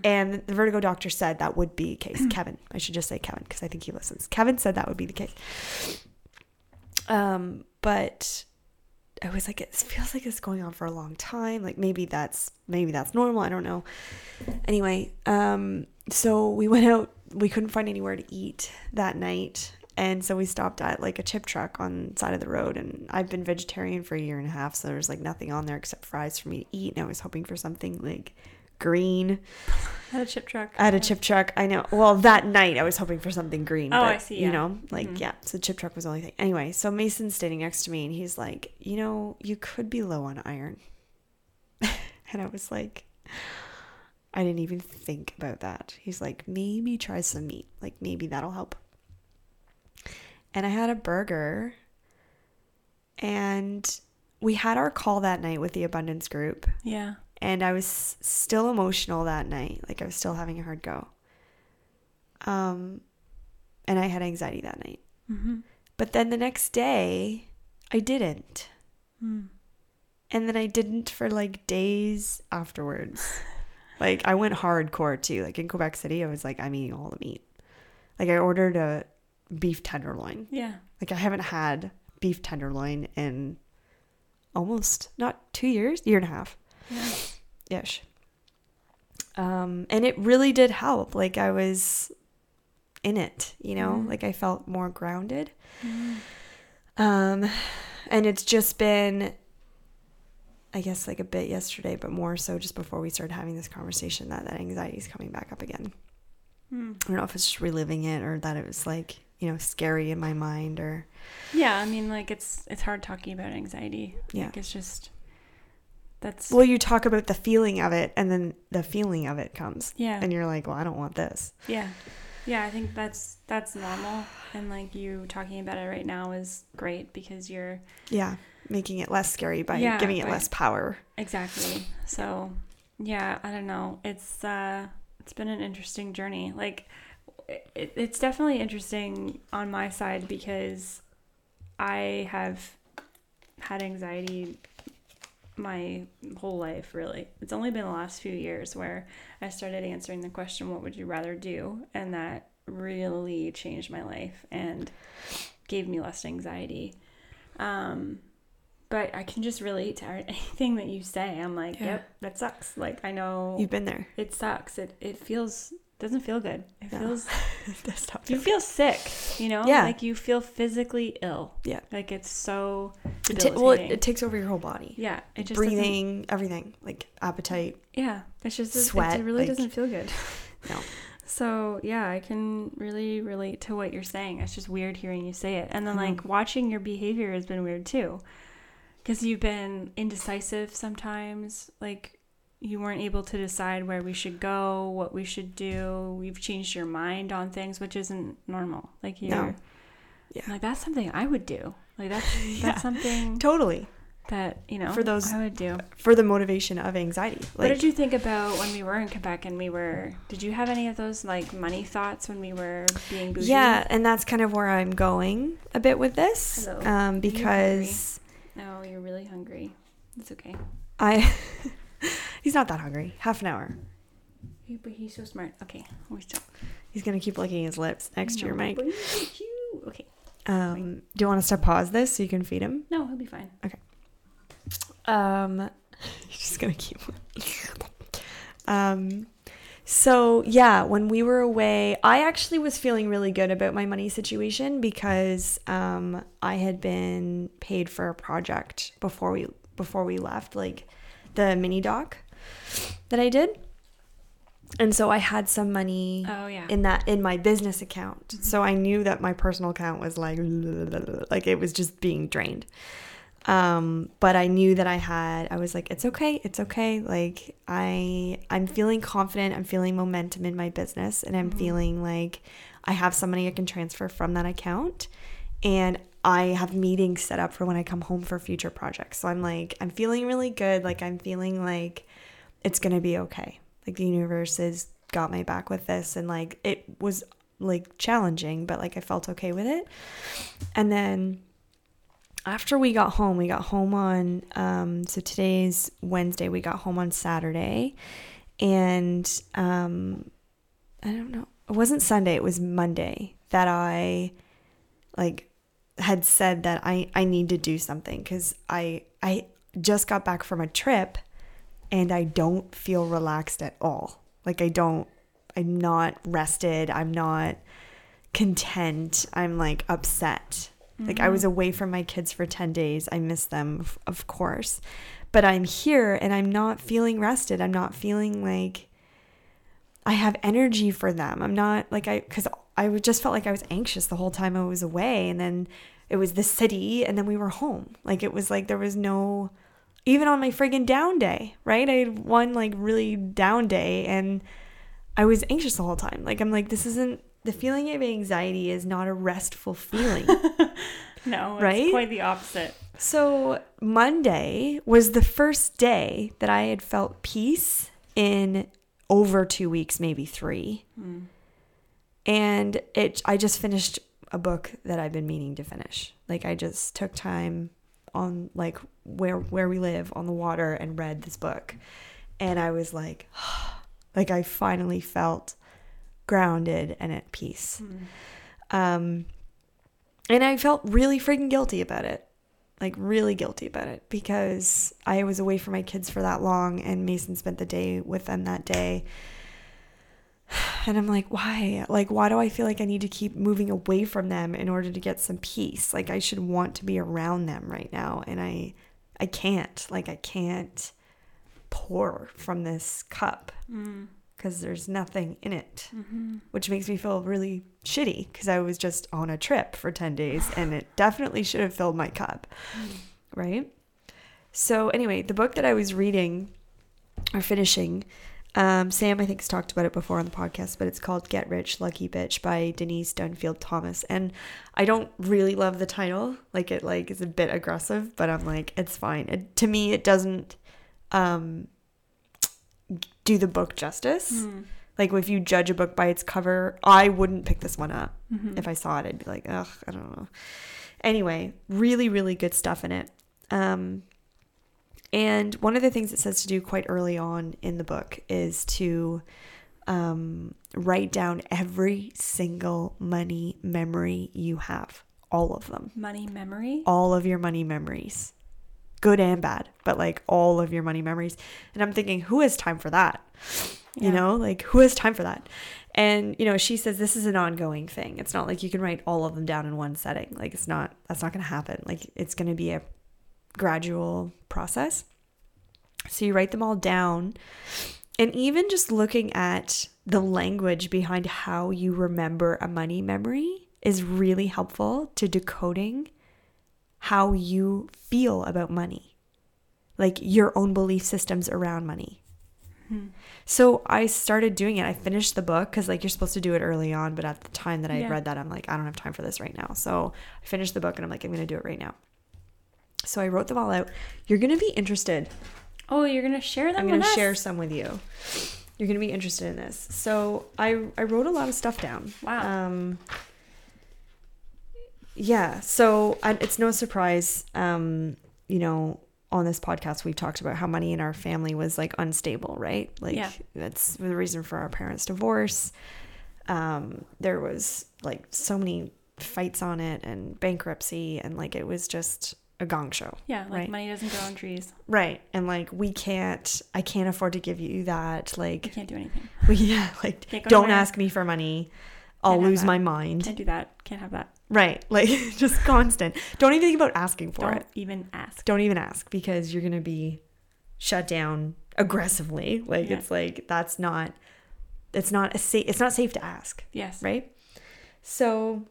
And the vertigo doctor said that would be the case. Kevin, I should just say Kevin because I think he listens. Kevin said that would be the case. Um, but I was like, it feels like it's going on for a long time. Like maybe that's maybe that's normal. I don't know. Anyway, um, so we went out. We couldn't find anywhere to eat that night. And so we stopped at like a chip truck on the side of the road. And I've been vegetarian for a year and a half, so there's like nothing on there except fries for me to eat. And I was hoping for something like green At a chip truck. at a chip truck. I know. Well, that night I was hoping for something green. Oh, but, I see, You know, like mm-hmm. yeah. So chip truck was the only thing. Anyway, so Mason's standing next to me, and he's like, you know, you could be low on iron. and I was like, I didn't even think about that. He's like, maybe try some meat. Like maybe that'll help. And I had a burger, and we had our call that night with the abundance group Yeah. and I was still emotional that night. Like I was still having a hard go. Um, and I had anxiety that night. Mm-hmm. But then the next day, I didn't. Mm. And then I didn't for like days afterwards. like I went hardcore too. Like in Quebec City, I was like, I'm eating all the meat. Like I ordered a beef tenderloin. Yeah. Like I haven't had beef tenderloin in almost not two years, year and a half Yeah. ish. Um, and it really did help. Like I was in it, you know, Mm. like I felt more grounded. Mm. Um, and it's just been, I guess, like a bit yesterday, but more so just before we started having this conversation that that anxiety is coming back up again. Mm. I don't know if it's just reliving it or that it was like, you know, scary in my mind or Yeah. I mean, like it's it's hard talking about anxiety. Yeah. Like, it's just that's well, you talk about the feeling of it and then the feeling of it comes yeah. and you're like, well, I don't want this. Yeah. Yeah, I think that's that's normal and like you talking about it right now is great because you're Yeah. Making it less scary by Yeah, giving it by- less power. exactly. So, yeah, I don't know. It's uh it's been an interesting journey. Like it, it's definitely interesting on my side because I have had anxiety my whole life really. It's only been the last few years where I started answering the question what would you rather do and that really changed my life and gave me less anxiety. Um but I can just relate to anything that you say. I'm like, Yeah. yep, that sucks. Like I know You've been there. it sucks. It it feels doesn't feel good. It No. feels not you feel sick, you know? Yeah. Like you feel physically ill. Yeah. Like it's so It ta- well, it, it takes over your whole body. yeah. It just Breathing, everything, like appetite. Yeah. It's just Sweat, it really like- doesn't feel good. No. So yeah, I can really relate to what you're saying. It's just weird hearing you say it. And then Mhm. like watching your behavior has been weird too. Cause you've been indecisive sometimes. Like you weren't able to decide where we should go, what we should do. You've changed your mind on things, which isn't normal. Like you're No. Yeah. like that's something I would do. Like that's Yeah. that's something Totally. that, you know, For those- I would do. For the motivation of anxiety. Like, What did you think about when we were in Quebec and we were? Did you have any of those like money thoughts when we were being bougie? yeah, and that's kind of where I'm going a bit with this. Um, because No, you're really hungry. It's okay. I. he's not that hungry. Half an hour. He, but he's so smart. Okay, we still. He's going to keep licking his lips next to your mic. but he's so cute. Okay. Um, do you want us to pause this so you can feed him? No, he'll be fine. Okay. Um, he's just gonna keep. um, so yeah, when we were away, I actually was feeling really good about my money situation because um, I had been paid for a project before we before we left, like the mini doc that I did, and so I had some money Oh yeah. in that in my business account. So I knew that my personal account was like like it was just being drained. Um, but I knew that I had I was like it's okay, it's okay. Like I I'm feeling confident, I'm feeling momentum in my business and I'm feeling like I have some money I can transfer from that account and I have meetings set up for when I come home for future projects. So I'm like I'm feeling really good, like I'm feeling like it's gonna be okay. Like the universe has got my back with this, and like it was like challenging, but like I felt okay with it. And then after we got home, we got home on um, so today's Wednesday. We got home on Saturday, and um, I don't know. It wasn't Sunday. It was Monday that I like had said that I I need to do something because I I just got back from a trip and I don't feel relaxed at all. Like I don't I'm not rested. I'm not content. I'm like upset. Like I mm-hmm. was away from my kids for 10 days. I miss them, of- of course. But I'm here and I'm not feeling rested. I'm not feeling like I have energy for them. I'm not like I cuz I just felt like I was anxious the whole time I was away and then it was the city and then we were home. Like it was like there was no even on my friggin' down day, right? I had one like really down day and I was anxious the whole time. Like I'm like this isn't the feeling of anxiety is not a restful feeling. No, it's Right? quite the opposite. so Monday was the first day that I had felt peace in over 2 weeks, maybe 3. Hmm. And it I just finished a book that I've been meaning to finish. Like I just took time on like where where we live on the water and read this book. And I was like like I finally felt grounded and at peace. Um and I felt really freaking guilty about it. Like really guilty about it because I was away from my kids for that long and Mason spent the day with them that day. And I'm like, why? Like, why do I feel like I need to keep moving away from them in order to get some peace? Like, I should want to be around them right now, and I, I can't. Like, I can't pour from this cup mm. because there's nothing in it, mm-hmm. which makes me feel really shitty because I was just on a trip for ten days, and it definitely should have filled my cup, mm. right? So anyway, the book that I was reading or finishing. Um, Sam, I think, has talked about it before on the podcast, but it's called Get Rich, Lucky Bitch by Denise Duffield Thomas. And I don't really love the title. Like it like is a bit aggressive, but I'm like, it's fine. It, to me, it doesn't um, do the book justice. Like if you judge a book by its cover, I wouldn't pick this one up. If I saw it, I'd be like, ugh, I don't know. Anyway, really, really good stuff in it. Um, and one of the things it says to do quite early on in the book is to um, write down every single money memory you have, all of them, Money memory. all of your money memories, good and bad, but like all of your money memories. And I'm thinking, who has time for that? You know, like who has time for that? And you know, she says this is an ongoing thing. It's not like you can write all of them down in one setting. Like it's not that's not going to happen. Like it's going to be a gradual process. So you write them all down. And even just looking at the language behind how you remember a money memory is really helpful to decoding how you feel about money, like your own belief systems around money. Hmm. So I started doing it. I finished the book because, like, you're supposed to do it early on, but at the time that I Yeah. read that, I'm like, I don't have time for this right now. So I finished the book and I'm like, I'm going to do it right now. So I wrote them all out. You're going to be interested. Oh, you're gonna share them I'm going to share some with you. You're going to be interested in this. So I I wrote a lot of stuff down. Wow. Um, yeah. So I, it's no surprise. Um, you know, on this podcast, we've talked about how money in our family was like unstable, right? Like Yeah. that's the reason for our parents' divorce. Um, there was like so many fights on it and bankruptcy, and like it was just a gong show. Yeah, like right. money doesn't grow on trees. Right. And like we can't I can't afford to give you that. Like you can't do anything. we yeah, like don't nowhere. ask me for money. I'll Can't lose my mind. Can't do that. Can't have that. Right. Like just constant. Don't even think about asking for Don't it. even ask. Don't even ask because you're going to be shut down aggressively. Like Yeah. it's like that's not it's not a safe it's not safe to ask, Yes. right? So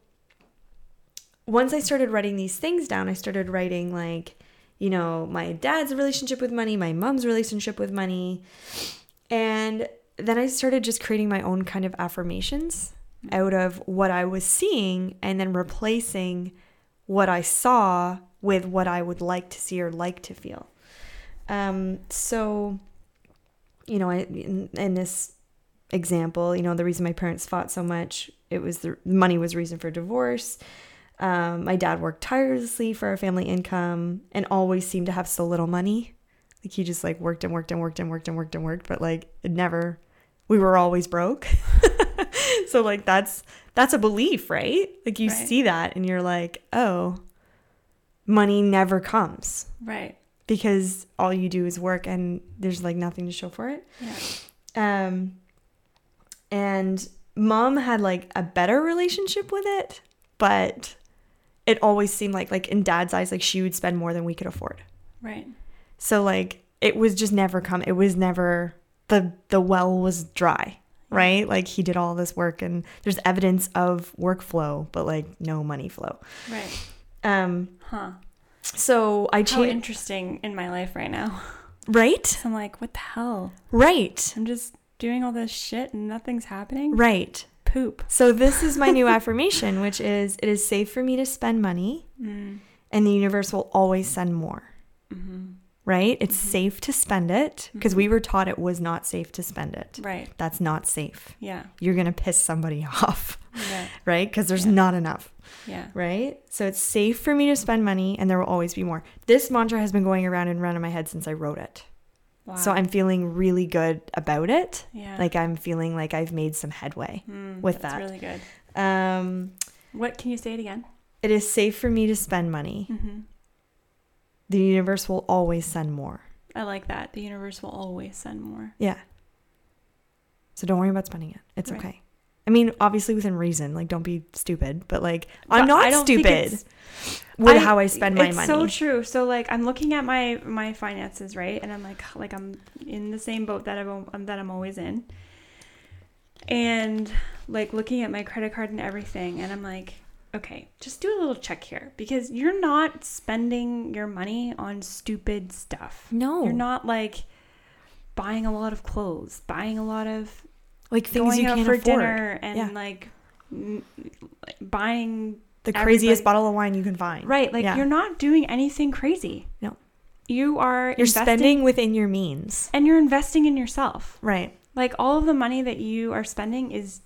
once I started writing these things down, I started writing like, you know, my dad's relationship with money, my mom's relationship with money. And then I started just creating my own kind of affirmations out of what I was seeing and then replacing what I saw with what I would like to see or like to feel. Um, so you know, I, in, in this example, you know, the reason my parents fought so much, it was the money was reason for divorce. Um, my dad worked tirelessly for our family income and always seemed to have so little money. Like he just like worked and worked and worked and worked and worked and worked, but like it never we were always broke. so like that's that's a belief, right? Like you Right. see that and you're like, "Oh, money never comes Right. because all you do is work and there's like nothing to show for it." Yeah. Um and mom had like a better relationship with it, but it always seemed like like in dad's eyes like she would spend more than we could afford. Right. So like it was just never come it was never the the well was dry, right? Like he did all this work and there's evidence of workflow, but like no money flow. Right. Um Huh. so I changed interesting in my life right now. right? I'm like, what the hell? Right. I'm just doing all this shit and nothing's happening. Right. Poop. So this is my new affirmation, which is it is safe for me to spend money Mm. and the universe will always send more. Mm-hmm. Right? It's safe to spend it because we were taught it was not safe to spend it. Right. That's not safe. Yeah. You're going to piss somebody off, Yeah. right? Because there's Yeah. not enough, Yeah. right? So it's safe for me to spend money and there will always be more. This mantra has been going around and around in my head since I wrote it. Wow. So I'm feeling really good about it. yeah. Like I'm feeling like I've made some headway Mm, with that's that. really good. Um, What can you say it again? it is safe for me to spend money. Mm-hmm. The universe will always send more. I like that. The universe will always send more. Yeah. So don't worry about spending it. It's Right. okay. I mean, obviously within reason. Like, don't be stupid. But like, I'm But not I don't stupid with how I spend my it's money. so true. So like I'm looking at my my finances, right? And I'm like like I'm in the same boat that I'm um, that I'm always in. And like looking at my credit card and everything and I'm like, okay, just do a little check here because you're not spending your money on stupid stuff. no, You're not like buying a lot of clothes, buying a lot of like things you can't for afford. dinner and Yeah. like n- buying the craziest everybody- bottle of wine you can find. Right, like Yeah. you're not doing anything crazy. No. You are You're investing, spending within your means. and you're investing in yourself. Right. Like all of the money that you are spending is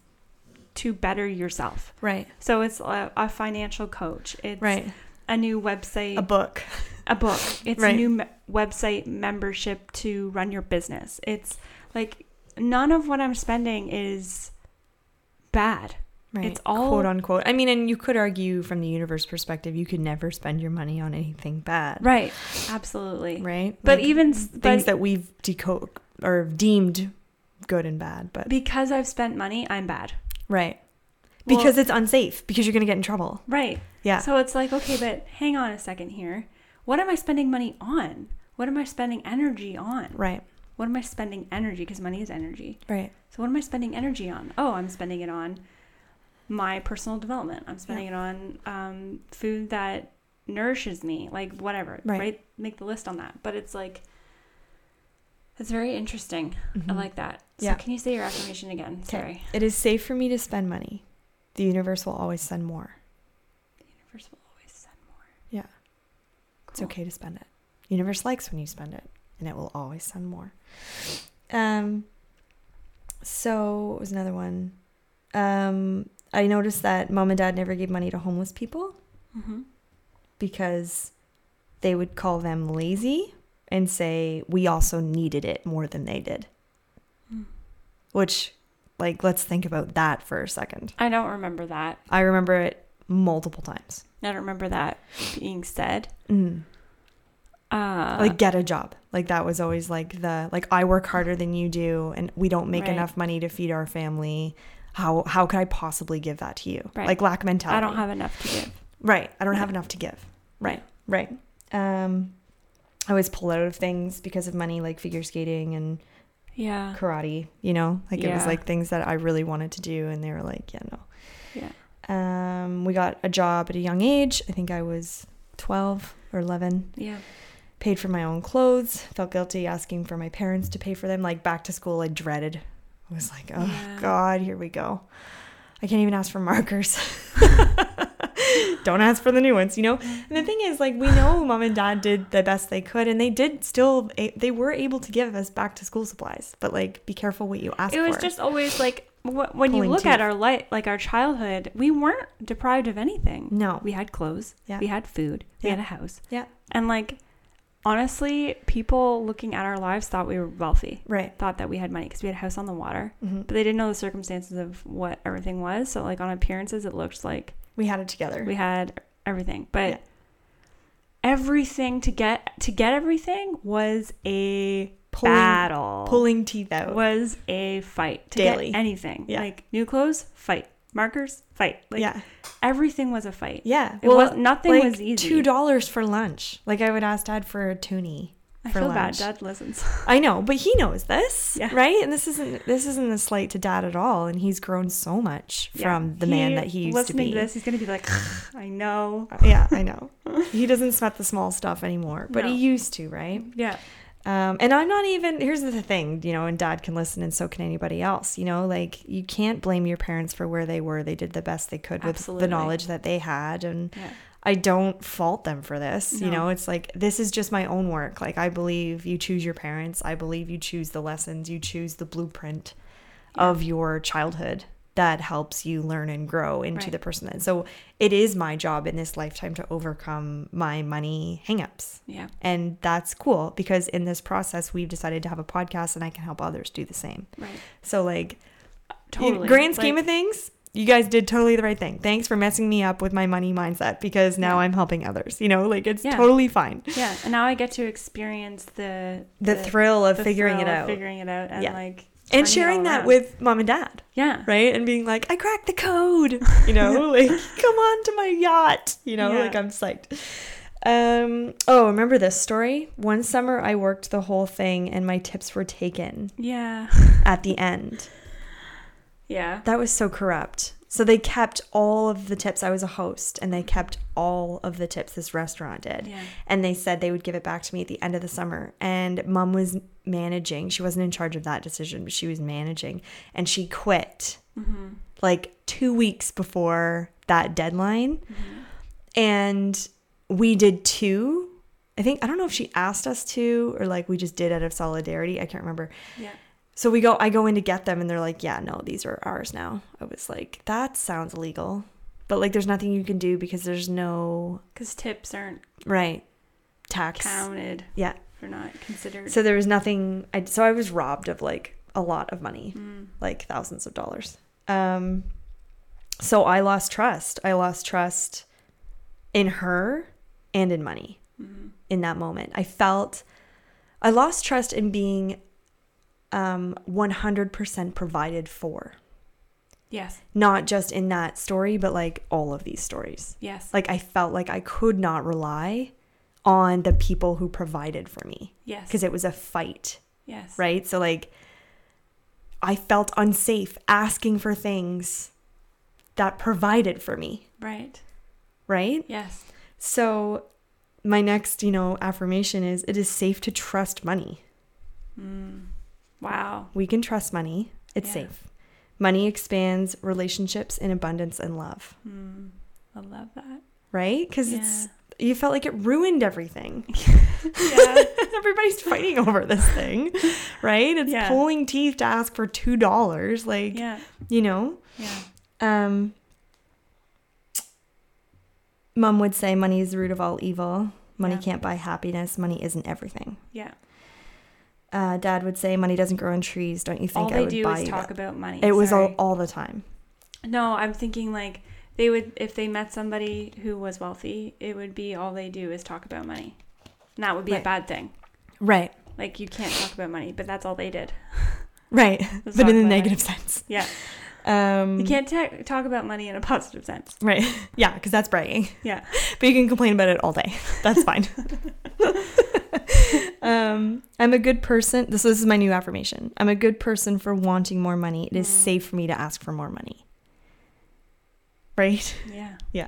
to better yourself. Right. So it's a, a financial coach. It's Right. a new website, A book. a, book. book. It's Right. a new me- website membership to run your business. It's like none of what I'm spending is bad. Right. It's all- quote unquote. I mean, and you could argue from the universe perspective, you could never spend your money on anything bad. Right. Absolutely. Right. But Like, even things but that we've decode or deemed good and bad, but because I've spent money, I'm bad. right. Well- Because it's unsafe because you're going to get in trouble. Right. Yeah. So it's like, okay, but hang on a second here. What am I spending money on? What am I spending energy on? right. What am I spending energy? Because money is energy. Right. So what am I spending energy on? Oh, I'm spending it on my personal development. I'm spending it on um, food that nourishes me, like whatever. Right. Right. Make the list on that. But it's like, it's very interesting. I Mhm. like that. So Yeah. can you say your affirmation again? Okay. Sorry. It is safe for me to spend money. The universe will always send more. The universe will always send more. Yeah. It's okay to spend it. Universe likes when you spend it, and it will always send more. Um. So what was another one? Um, I noticed that mom and dad never gave money to homeless people Mm-hmm. because they would call them lazy and say we also needed it more than they did. Hmm. Which, like, let's think about that for a second. I don't remember that. I remember it multiple times. I don't remember that being said. Mm. Uh, like get a job. Like that was always like the like i work harder than you do and we don't make Right. enough money to feed our family. How how could i possibly give that to you? Right. like lack mentality. I don't have enough to give. right. I don't have enough to give. Right. Right. Um i always pull out of things because of money like figure skating and Yeah. karate you know? Like it was like things that i really wanted to do and they were like yeah no. Yeah. um we got a job at a young age. I think i was 12 or 11 Yeah. Paid for my own clothes felt guilty asking for my parents to pay for them like back to school i dreaded i was like oh Yeah. god here we go i can't even ask for markers don't ask for the new ones, you know? And the thing is, like, we know mom and dad did the best they could, and they did still, they were able to give us back to school supplies. But, like, be careful what you ask it was for. just always like when you look at our life, like our childhood, we weren't deprived of anything. No. we had clothes. Yeah. we had food. Yeah. We had a house. yeah, And like, honestly, people looking at our lives thought we were wealthy. right. Thought that we had money because we had a house on the water, hmm but they didn't know the circumstances of what everything was. So like on appearances, it looked like We had it together. we had everything, but Yeah. everything to get to get everything was a Pulling- battle. Pulling teeth out. was a fight to Daily. get anything. Yeah. Like new clothes, fight. Markers, fight. Like yeah. everything was a fight. Yeah. It was- nothing was easy. Two dollars for lunch. Like I would ask dad for a toonie. I for feel lunch. bad. Dad listens. I know, but he knows this, Yeah. right? And this isn't this isn't a slight to dad at all. And he's grown so much from the man that he used to listening be. this, he's gonna be like, I know. yeah, I know. he doesn't sweat the small stuff anymore, but he used to, right? Yeah. Um, and I'm not even. Here's the thing, you know, and dad can listen, and so can anybody else. You know, like you can't blame your parents for where they were. They did the best they could with the knowledge that they had, and Yeah. I don't fault them for this. You know, it's like this is just my own work. Like I believe you choose your parents. I believe you choose the lessons. You choose the blueprint of your childhood that helps you learn and grow into Right. the person that. So it is my job in this lifetime to overcome my money hangups. Yeah. And that's cool because in this process we've decided to have a podcast and I can help others do the same. Right. So like uh, Totally. grand scheme Like, of things, you guys did totally the right thing. Thanks for messing me up with my money mindset because now Yeah. I'm helping others. You know, like it's Yeah. totally fine. Yeah. And now I get to experience the The, thrill of the figuring thrill it of out. Figuring it out and Yeah. like and sharing that around. with mom and dad, Yeah. right? And being like, I cracked the code, you know, like come on to my yacht, you know, Yeah. like I'm psyched. Um, oh, remember this story? One summer I worked the whole thing and my tips were taken Yeah. at the end. Yeah. That was so corrupt. So they kept all of the tips. I was a host and they kept all of the tips this restaurant did. Yeah. And they said they would give it back to me at the end of the summer. And mom was managing. She wasn't in charge of that decision, but she was managing. And she quit Mm-hmm. like two weeks before that deadline. Mm-hmm. And we did two. I think, I don't know if she asked us to or like we just did out of solidarity. I can't remember. Yeah. So we go, I go in to get them, and they're like, "Yeah, no, these are ours now." I was like, "That sounds illegal," but like, there's nothing you can do because there's no Because tips aren't right tax. counted Yeah, or not considered. so there was nothing. I so I was robbed of like a lot of money, Mm. like thousands of dollars. Um, so I lost trust. I lost trust in her and in money Mhm. in that moment. I felt I lost trust in being um 100% provided for. Yes. not just in that story, but like all of these stories. Yes. Like I felt like I could not rely on the people who provided for me yes. because it was a fight, yes. right? So like I felt unsafe asking for things that provided for me, Right. right? Yes. So my next, you know, affirmation is it is safe to trust money. Mm. Wow. We can trust money. It's Yeah. safe. Money expands relationships in abundance and love, Mm. I love that. right? Because it's you felt like it ruined everything. Yeah. Everybody's fighting over this thing, right? It's Yeah. pulling teeth to ask for two dollars, like yeah. you know. Yeah. Um, Mom would say, "Money is the root of all evil. Money Yeah. can't buy happiness. Money isn't everything." Yeah. Uh, Dad would say, "Money doesn't grow on trees. Don't you think All I they would do buy is talk that?" about money. It was all, Sorry. all the time. No, I'm thinking like they would if they met somebody who was wealthy, it would be all they do is talk about money. And that would be Right. a bad thing. Right, Like you can't talk about money, but that's all they did. right, but in a about negative sense. Yeah. Um, You can't ta talk about money in a positive sense. Right. Yeah, because that's bragging. Yeah. But you can complain about it all day. That's fine. um, I'm a good person. This, this is my new affirmation. I'm a good person for wanting more money. It is Mm. safe for me to ask for more money. Right? Yeah. Yeah.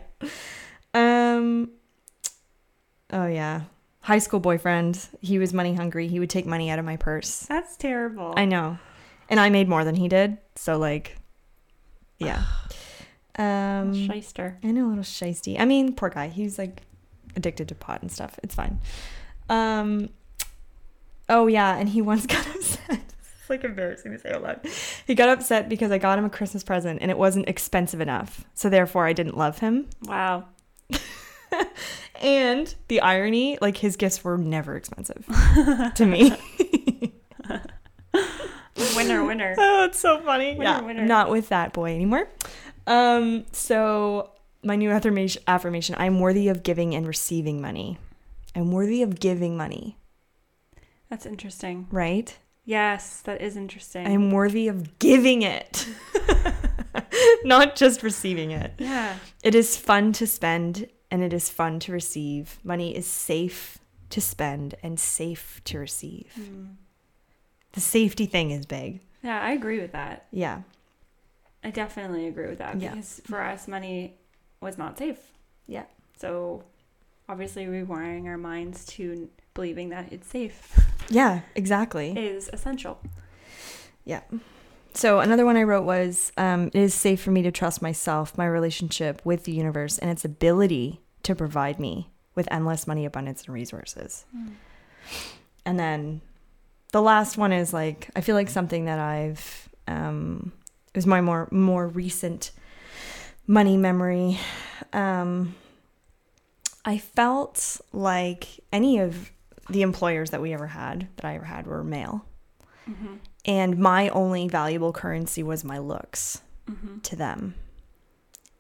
Um. Oh yeah. High school boyfriend. He was money hungry. He would take money out of my purse. That's terrible. I know. And I made more than he did. So like yeah. Um, Shyster. I know a little shisty. I mean, poor guy. He's like addicted to pot and stuff. It's fine. Um. Oh yeah, and he once got upset. it's like embarrassing to say out loud. He got upset because I got him a Christmas present and it wasn't expensive enough, so therefore I didn't love him. Wow. And the irony, like his gifts were never expensive to me. Winner, winner. Oh, it's so funny. Winner, yeah, winner. not with that boy anymore. Um, so my new affirmation affirmation, I'm worthy of giving and receiving money. I'm worthy of giving money, That's interesting. right? Yes, that is interesting. I'm worthy of giving it. Not just receiving it. yeah. It is fun to spend and it is fun to receive. Money is safe to spend and safe to receive. Mm. The safety thing is big. Yeah, I agree with that. Yeah. I definitely agree with that Yeah. because for us, money was not safe. Yeah. So obviously, rewiring our minds to believing that it's safe Yeah, exactly. is essential. Yeah. So another one I wrote was um, it is safe for me to trust myself, my relationship with the universe, and its ability to provide me with endless money, abundance, and resources. And then the last one is like I feel like something that I've um, it was my more more recent money memory. Um, I felt like any of the employers that we ever had that I ever had were male Mm-hmm. and my only valuable currency was my looks Mm-hmm. to them.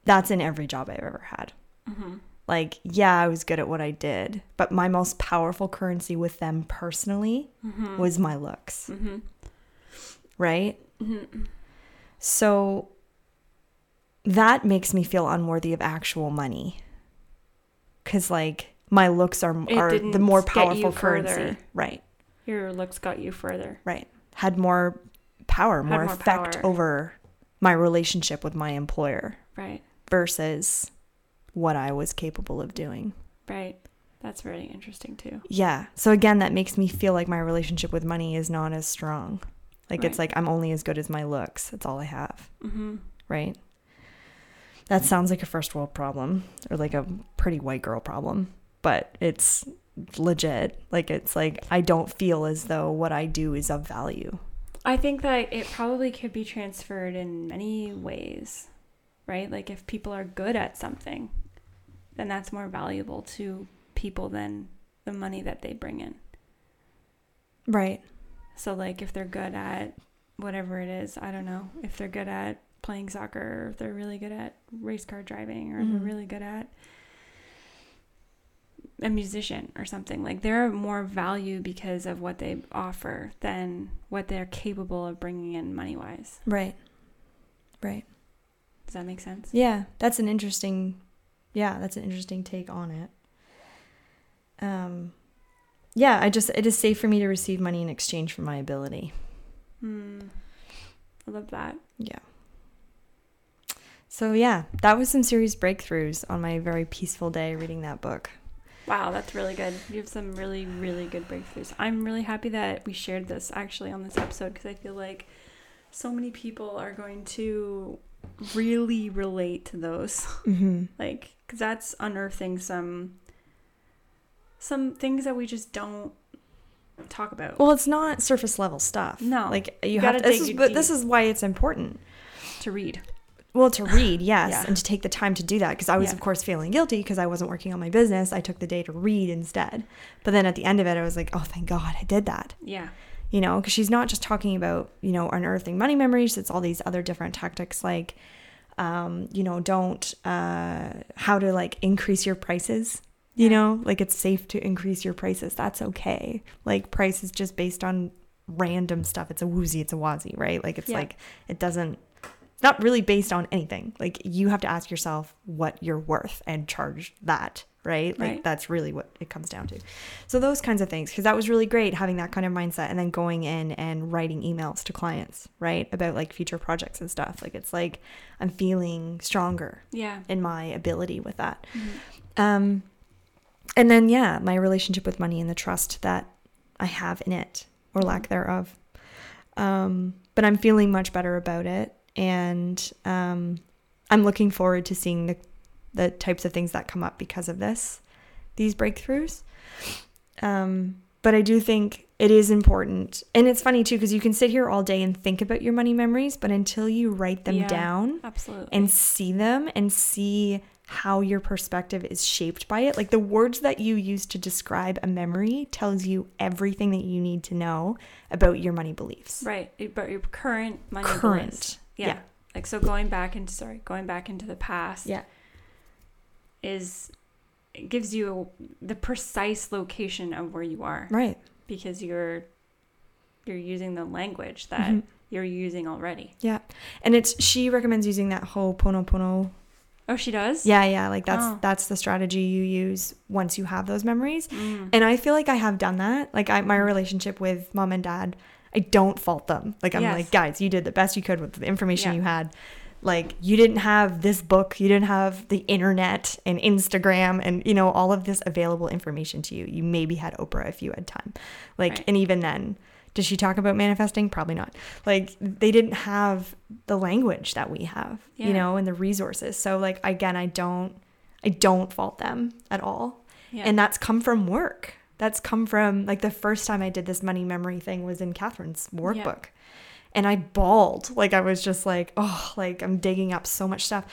That's in every job I've ever had. Mm-hmm. Like, yeah, I was good at what I did, but my most powerful currency with them personally Mm-hmm. was my looks, Mm-hmm. right? Mm-hmm. So that makes me feel unworthy of actual money. Cuz like my looks are are the more powerful currency. further. Right. Your looks got you further. Right. Had more power, more, more effect power. over my relationship with my employer. Right. versus what I was capable of doing. Right. That's very interesting too. Yeah. So again, that makes me feel like my relationship with money is not as strong. Like it's like I'm only as good as my looks. That's all I have, Mm-hmm. right? That sounds like a first world problem or like a pretty white girl problem, but it's legit. Like it's like I don't feel as though what I do is of value. I think that it probably could be transferred in many ways, right? Like if people are good at something, then that's more valuable to people than the money that they bring in. Right. So like if they're good at whatever it is, I don't know, if they're good at playing soccer, or if they're really good at race car driving, or Mhm. they're really good at a musician or something. Like they're more value because of what they offer than what they're capable of bringing in money wise. Right. Right. Does that make sense? Yeah, that's an interesting yeah, that's an interesting take on it. Um yeah, I just it is safe for me to receive money in exchange for my ability. Hmm. I love that. Yeah. So yeah, that was some serious breakthroughs on my very peaceful day reading that book. Wow, that's really good. You have some really, really good breakthroughs. I'm really happy that we shared this actually on this episode because I feel like so many people are going to really relate to those. Mm-hmm. like, because that's unearthing some some things that we just don't talk about Well, it's not surface level stuff. No. like you, You have gotta. This is, but this is why it's important. to read. Well, to read, yes, Yeah. and to take the time to do that because I was, Yeah. of course, feeling guilty because I wasn't working on my business. I took the day to read instead. But then at the end of it, I was like, oh, thank God I did that. Yeah. You know, because she's not just talking about, you know, unearthing money memories. It's all these other different tactics like, um, you know, don't, uh, how to like increase your prices. You Yeah. know, like it's safe to increase your prices. That's okay. Like price is just based on random stuff. It's a woozy, it's a wazi, right? Like it's Yeah. like, it doesn't, it's not really based on anything. Like you have to ask yourself what you're worth and charge that, right? Like Right. that's really what it comes down to. So those kinds of things, because that was really great having that kind of mindset and then going in and writing emails to clients, right? About like future projects and stuff. Like it's like I'm feeling stronger Yeah. in my ability with that. Mhm. Um, and then yeah, my relationship with money and the trust that I have in it or lack thereof. Um, but I'm feeling much better about it, and um, I'm looking forward to seeing the the types of things that come up because of this, these breakthroughs. Um, but I do think it is important. And it's funny too, because you can sit here all day and think about your money memories, but until you write them Yeah. down Absolutely. and see them and see how your perspective is shaped by it, like the words that you use to describe a memory tells you everything that you need to know about your money beliefs. right. But your current money Current. beliefs. Yeah. Yeah. Like so going back into sorry, going back into the past Yeah. is it gives you the precise location of where you are Right. because you're you're using the language that Mhm. you're using already. Yeah. And it's she recommends using that Ho'oponopono Oh, she does? Yeah, yeah, like that's Oh. that's the strategy you use once you have those memories. Mm. And I feel like I have done that. Like I my relationship with mom and dad, I don't fault them. Like I'm Yes. like, guys, you did the best you could with the information Yeah. you had. Like you didn't have this book, you didn't have the internet and Instagram and you know all of this available information to you. You maybe had Oprah if you had time. Like Right. and even then, does she talk about manifesting? Probably not. Like they didn't have the language that we have, Yeah. you know, and the resources. So like again, I don't I don't fault them at all. Yeah. And that's come from work. That's come from like the first time I did this money memory thing was in Catherine's workbook. And I bawled. Like I was just like, oh, like I'm digging up so much stuff.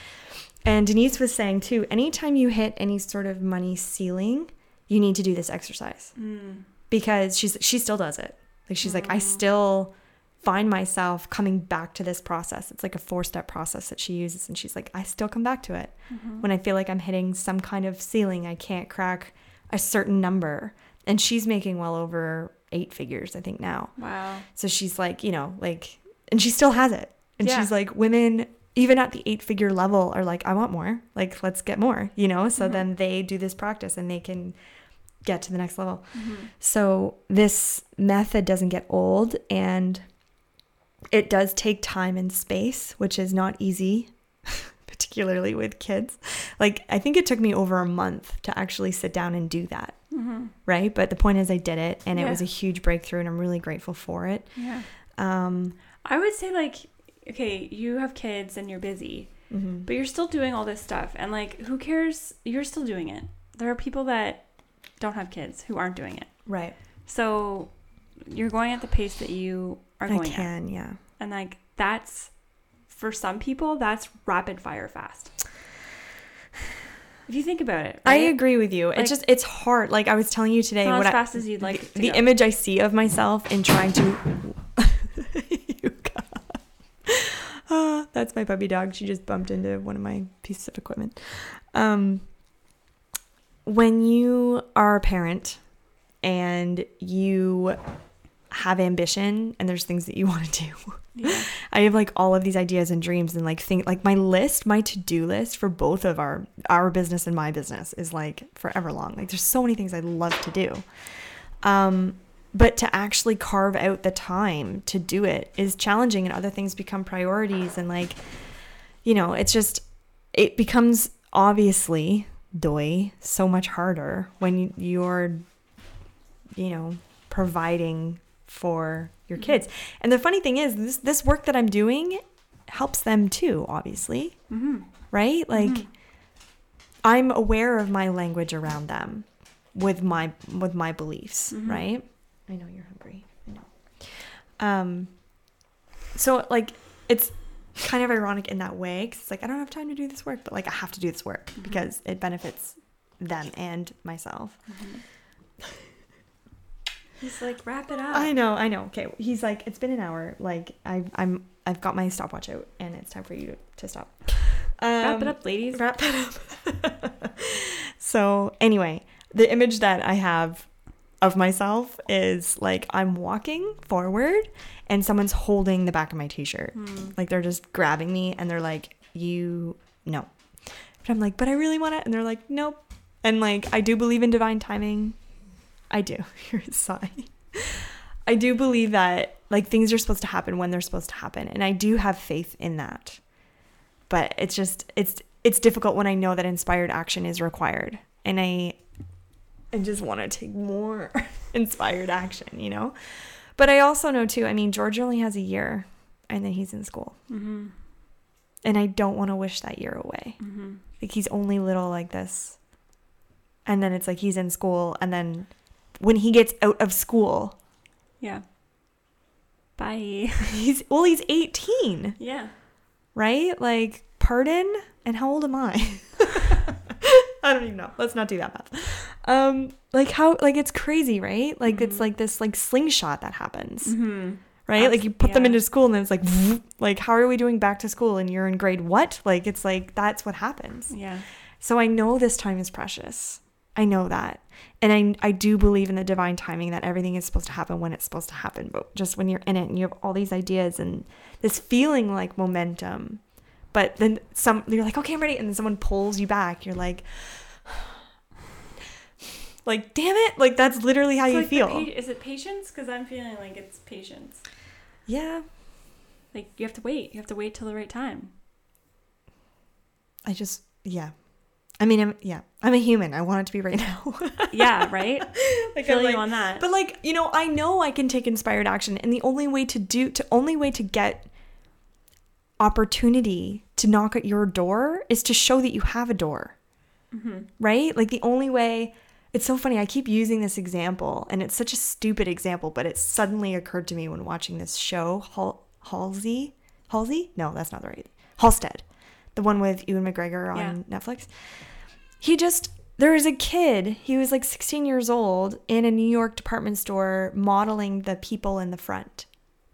And Denise was saying too, anytime you hit any sort of money ceiling, you need to do this exercise. Mm. Because she's she still does it. Like she's like, I Mm. still find myself coming back to this process. It's like a four step process that she uses. And she's like, I still come back to it Mm-hmm. when I feel like I'm hitting some kind of ceiling, I can't crack a certain number. And she's making well over eight figures, I think, now. Wow. So she's like, you know, like, and she still has it. And Yeah. she's like, women, even at the eight figure level, are like, I want more. Like, let's get more, you know? So Mhm. then they do this practice and they can get to the next level. Mm-hmm. So this method doesn't get old and it does take time and space, which is not easy, particularly with kids. Like I think it took me over a month to actually sit down and do that, Mm-hmm. right? But the point is I did it and it was a huge breakthrough and I'm really grateful for it. Yeah. Um I would say like okay, you have kids and you're busy, mhm. but you're still doing all this stuff and like who cares? You're still doing it. There are people that don't have kids who aren't doing it. right. So you're going at the pace that you are I going at. can, yeah. And like that's for some people that's rapid fire fast. If you think about it, I agree with you. Like- it's just it's hard. Like I was telling you today not what as I, fast as you'd like the, the image I see of myself in trying to. You got- Ah, that's my puppy dog. She just bumped into one of my pieces of equipment. Um, when you are a parent and you have ambition and there's things that you want to do. Yeah. I have like all of these ideas and dreams and like think like my list, my to-do list for both of our our business and my business is like forever long. Like there's so many things I'd love to do. Um but to actually carve out the time to do it is challenging and other things become priorities and like you know, it's just it becomes obviously doy so much harder when you- you're you know, providing for your kids. And the funny thing is, this this work that I'm doing helps them too, obviously, Mm-hmm. right? Like I'm aware of my language around them with my with my beliefs, Mhm. right? I know you're hungry. I know. Um so like it's kind of ironic in that way cuz it's like I don't have time to do this work, but like I have to do this work because it benefits them and myself. He's like, wrap it up. I know, I know. Okay, he's like, it's been an hour. Like, I, I'm, I've got my stopwatch out, and it's time for you to, to stop. wrap it Um, up, ladies. Wrap it up. so anyway, the image that I have of myself is like I'm walking forward, and someone's holding the back of my t-shirt. Hmm. Like they're just grabbing me, and they're like, "You no," but I'm like, "But I really want it," and they're like, "Nope." And like, I do believe in divine timing. I do. Here's a sigh. I do believe that like things are supposed to happen when they're supposed to happen, and I do have faith in that. But it's just it's it's difficult when I know that inspired action is required, and I I just want to take more inspired action, you know. But I also know too. I mean, George only has a year, and then he's in school, Mm-hmm. And I don't want to wish that year away. Mm-hmm. Like he's only little like this. And then it's like he's in school and then when he gets out of school, Yeah. Bye. he's well he's 18, yeah. right? Like pardon? And how old am I? I don't even know. Let's not do that math. Um like how like it's crazy, right? Like it's Mhm. like this like slingshot that happens. Mm-hmm. right? Like you put them into school and then it's like, like how are we doing back to school and you're in grade what? Like it's like that's what happens. Yeah. So I know this time is precious. I know that. And I I do believe in the divine timing that everything is supposed to happen when it's supposed to happen. But just when you're in it and you have all these ideas and this feeling like momentum, but then some you're like, okay, I'm ready, and then someone pulls you back. You're like, like, damn it! Like that's literally how It's you like feel. pa- is it patience? Because I'm feeling like it's patience. yeah, Like you have to wait. You have to wait till the right time. I just yeah. I mean, I'm yeah. I'm a human. I want it to be right now. Yeah. Right. like, Feel I'm you like- on that. But like, you know, I know I can take inspired action and the only way to do to only way to get opportunity to knock at your door is to show that you have a door. mm-hmm. Right? Like the only way it's so funny. I keep using this example and it's such a stupid example, but it suddenly occurred to me when watching this show, Hal- Halsey. Halsey? No, that's not the right. Halstead. The one with Ewan McGregor on Netflix. He just there was a kid, he was like 16 years old in a New York department store modeling the people in the front.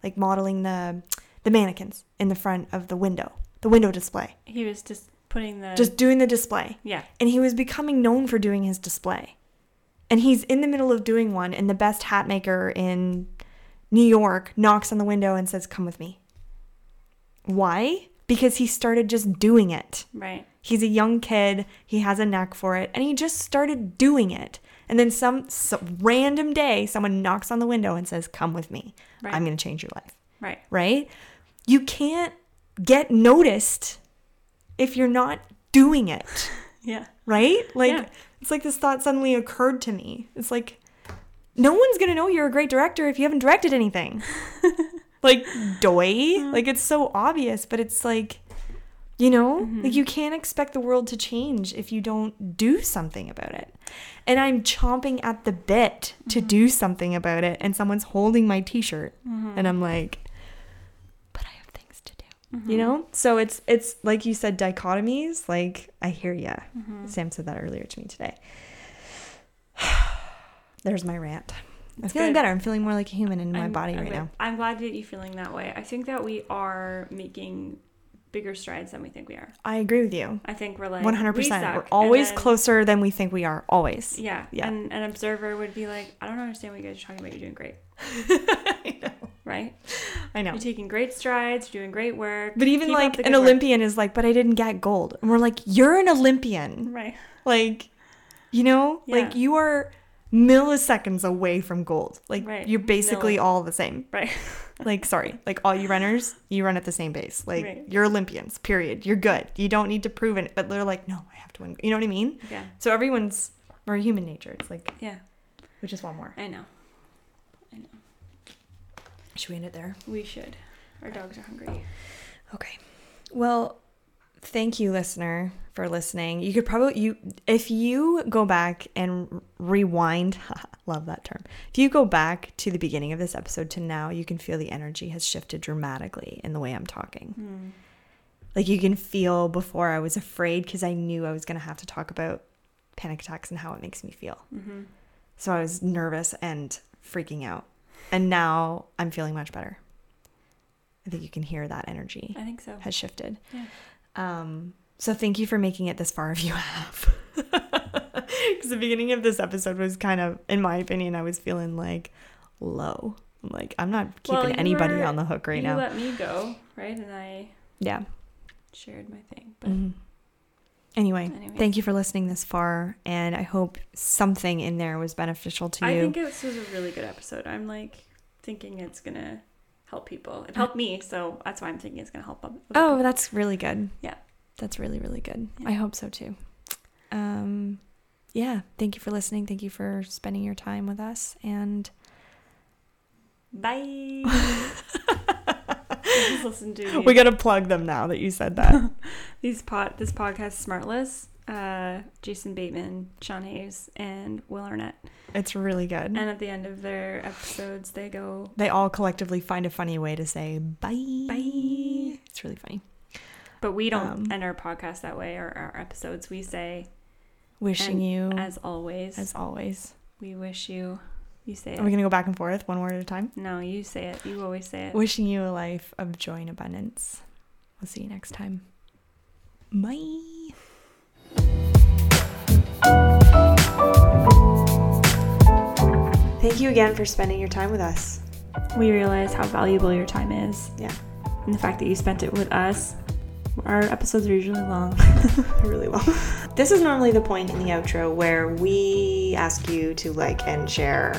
Like modeling the the mannequins in the front of the window, the window display. He was just putting the Just doing the display. yeah. And he was becoming known for doing his display. And he's in the middle of doing one, and the best hat maker in New York knocks on the window and says, Come with me. Why? Because he started just doing it. Right. He's a young kid, he has a knack for it, and he just started doing it. And then some, some random day, someone knocks on the window and says, Come with me. Right. I'm going to change your life. Right. Right? You can't get noticed if you're not doing it Yeah. right? Like Yeah. it's like this thought suddenly occurred to me. It's like no one's gonna know you're a great director if you haven't directed anything. like doy, mm-hmm. like it's so obvious, but it's like you know, mm-hmm. like you can't expect the world to change if you don't do something about it. And I'm chomping at the bit to mm-hmm. do something about it, and someone's holding my T-shirt, and I'm like, but I have things to do. You know? So it's it's like you said dichotomies. Like i hear ya. Sam said that earlier to me today. There's my rant i'm feeling good. better i'm feeling more like a human in my I'm- body I'm right now I'm glad that you're feeling that way. I think that we are making bigger strides than we think we are. i agree with you I think we're like 100% We we're always then- closer than we think we are always Yeah. Yeah. And an observer would be like, I don't understand what you guys are talking about. You're doing great. I know. Right? I know You're taking great strides. You're doing great work. but even Keep like an good work. olympian is like but i didn't get gold and we're like you're an olympian Right. like you know like you are milliseconds away from gold like Right. you're basically all the same Right. like sorry like all you runners you run at the same pace like Right. you're olympians period you're good you don't need to prove it but they're like no i have to win you know what i mean Yeah. so everyone's or human nature it's like Yeah. we just want more I know. I know. should we end it there We should. Our dogs are hungry. okay well thank you listener for listening you could probably you if you go back and rewind love that term if you go back to the beginning of this episode to now you can feel the energy has shifted dramatically in the way i'm talking Hmm. like you can feel before I was afraid because I knew I was going to have to talk about panic attacks and how it makes me feel. Mm-hmm. So I was nervous and freaking out. And now I'm feeling much better. I think you can hear that energy I think so. has shifted. Yeah. Um, so thank you for making it this far if you have. Because the beginning of this episode was kind of, in my opinion, I was feeling like low. I'm like, I'm not keeping Well, anybody were- on the hook right you now. You let me go, right? And I yeah. shared my thing. But Mhm. Anyway, Anyways. thank you for listening this far, and I hope something in there was beneficial to you. I think this was a really good episode. I'm like thinking it's gonna help people. It helped me, so that's why I'm thinking it's gonna help them. oh, people. that's really good. Yeah. That's really, really good. Yeah. I hope so too. Um, yeah, thank you for listening. Thank you for spending your time with us. And Bye. this is just listen to We gotta plug them now that you said that. these pod this podcast Smartless. Uh, Jason Bateman, Sean Hayes, and Will Arnett. it's really good. And at the end of their episodes, they go they all collectively find a funny way to say bye. Bye. It's really funny. But we don't Um, end our podcast that way or our episodes. We say, Wishing you, as always, as always. we wish you. You say it. Are we gonna go back and forth one word at a time? no, you say it. You always say it. Wishing you a life of joy and abundance. We'll see you next time. Bye. You again for spending your time with us. We realize how valuable your time is, Yeah, and the fact that you spent it with us. Our episodes are usually long. really long. This is normally the point in the outro where we ask you to like and share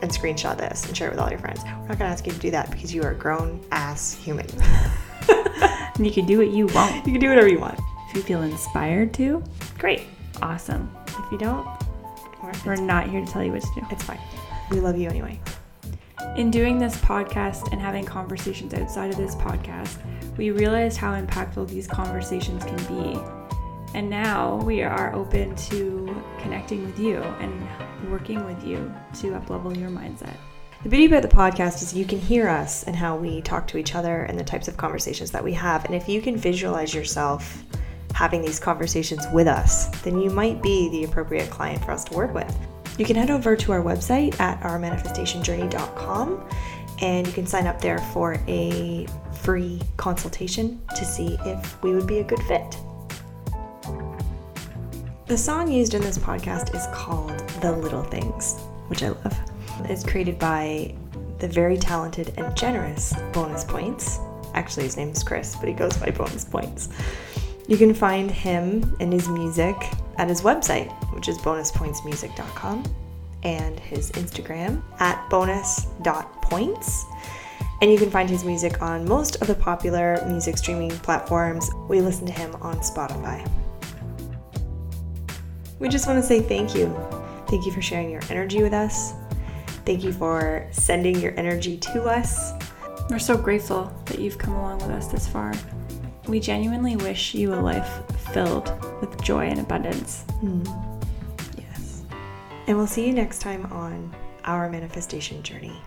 and screenshot this and share it with all your friends. We're not gonna ask you to do that because you are a grown ass human. and you can do what you want. You can do whatever you want. If you feel inspired to, Great. awesome. If you don't, we're, We're not here to tell you what to do. it's fine. We love you anyway. In doing this podcast and having conversations outside of this podcast, we realized how impactful these conversations can be. And now we are open to connecting with you and working with you to uplevel your mindset. The beauty about the podcast is you can hear us and how we talk to each other and the types of conversations that we have. And if you can visualize yourself having these conversations with us, then you might be the appropriate client for us to work with. You can head over to our website at ourmanifestationjourney.com and you can sign up there for a free consultation to see if we would be a good fit. The song used in this podcast is called The Little Things, which I love. It's created by the very talented and generous Bonus Points. Actually, his name is Chris, but he goes by Bonus Points. You can find him and his music at his website, which is bonuspointsmusic.com, and his Instagram at bonus.points. And you can find his music on most of the popular music streaming platforms. We listen to him on Spotify. We just want to say thank you. Thank you for sharing your energy with us. Thank you for sending your energy to us. We're so grateful that you've come along with us this far. We genuinely wish you a life filled with joy and abundance. Hmm. Yes. And we'll see you next time on Our Manifestation Journey.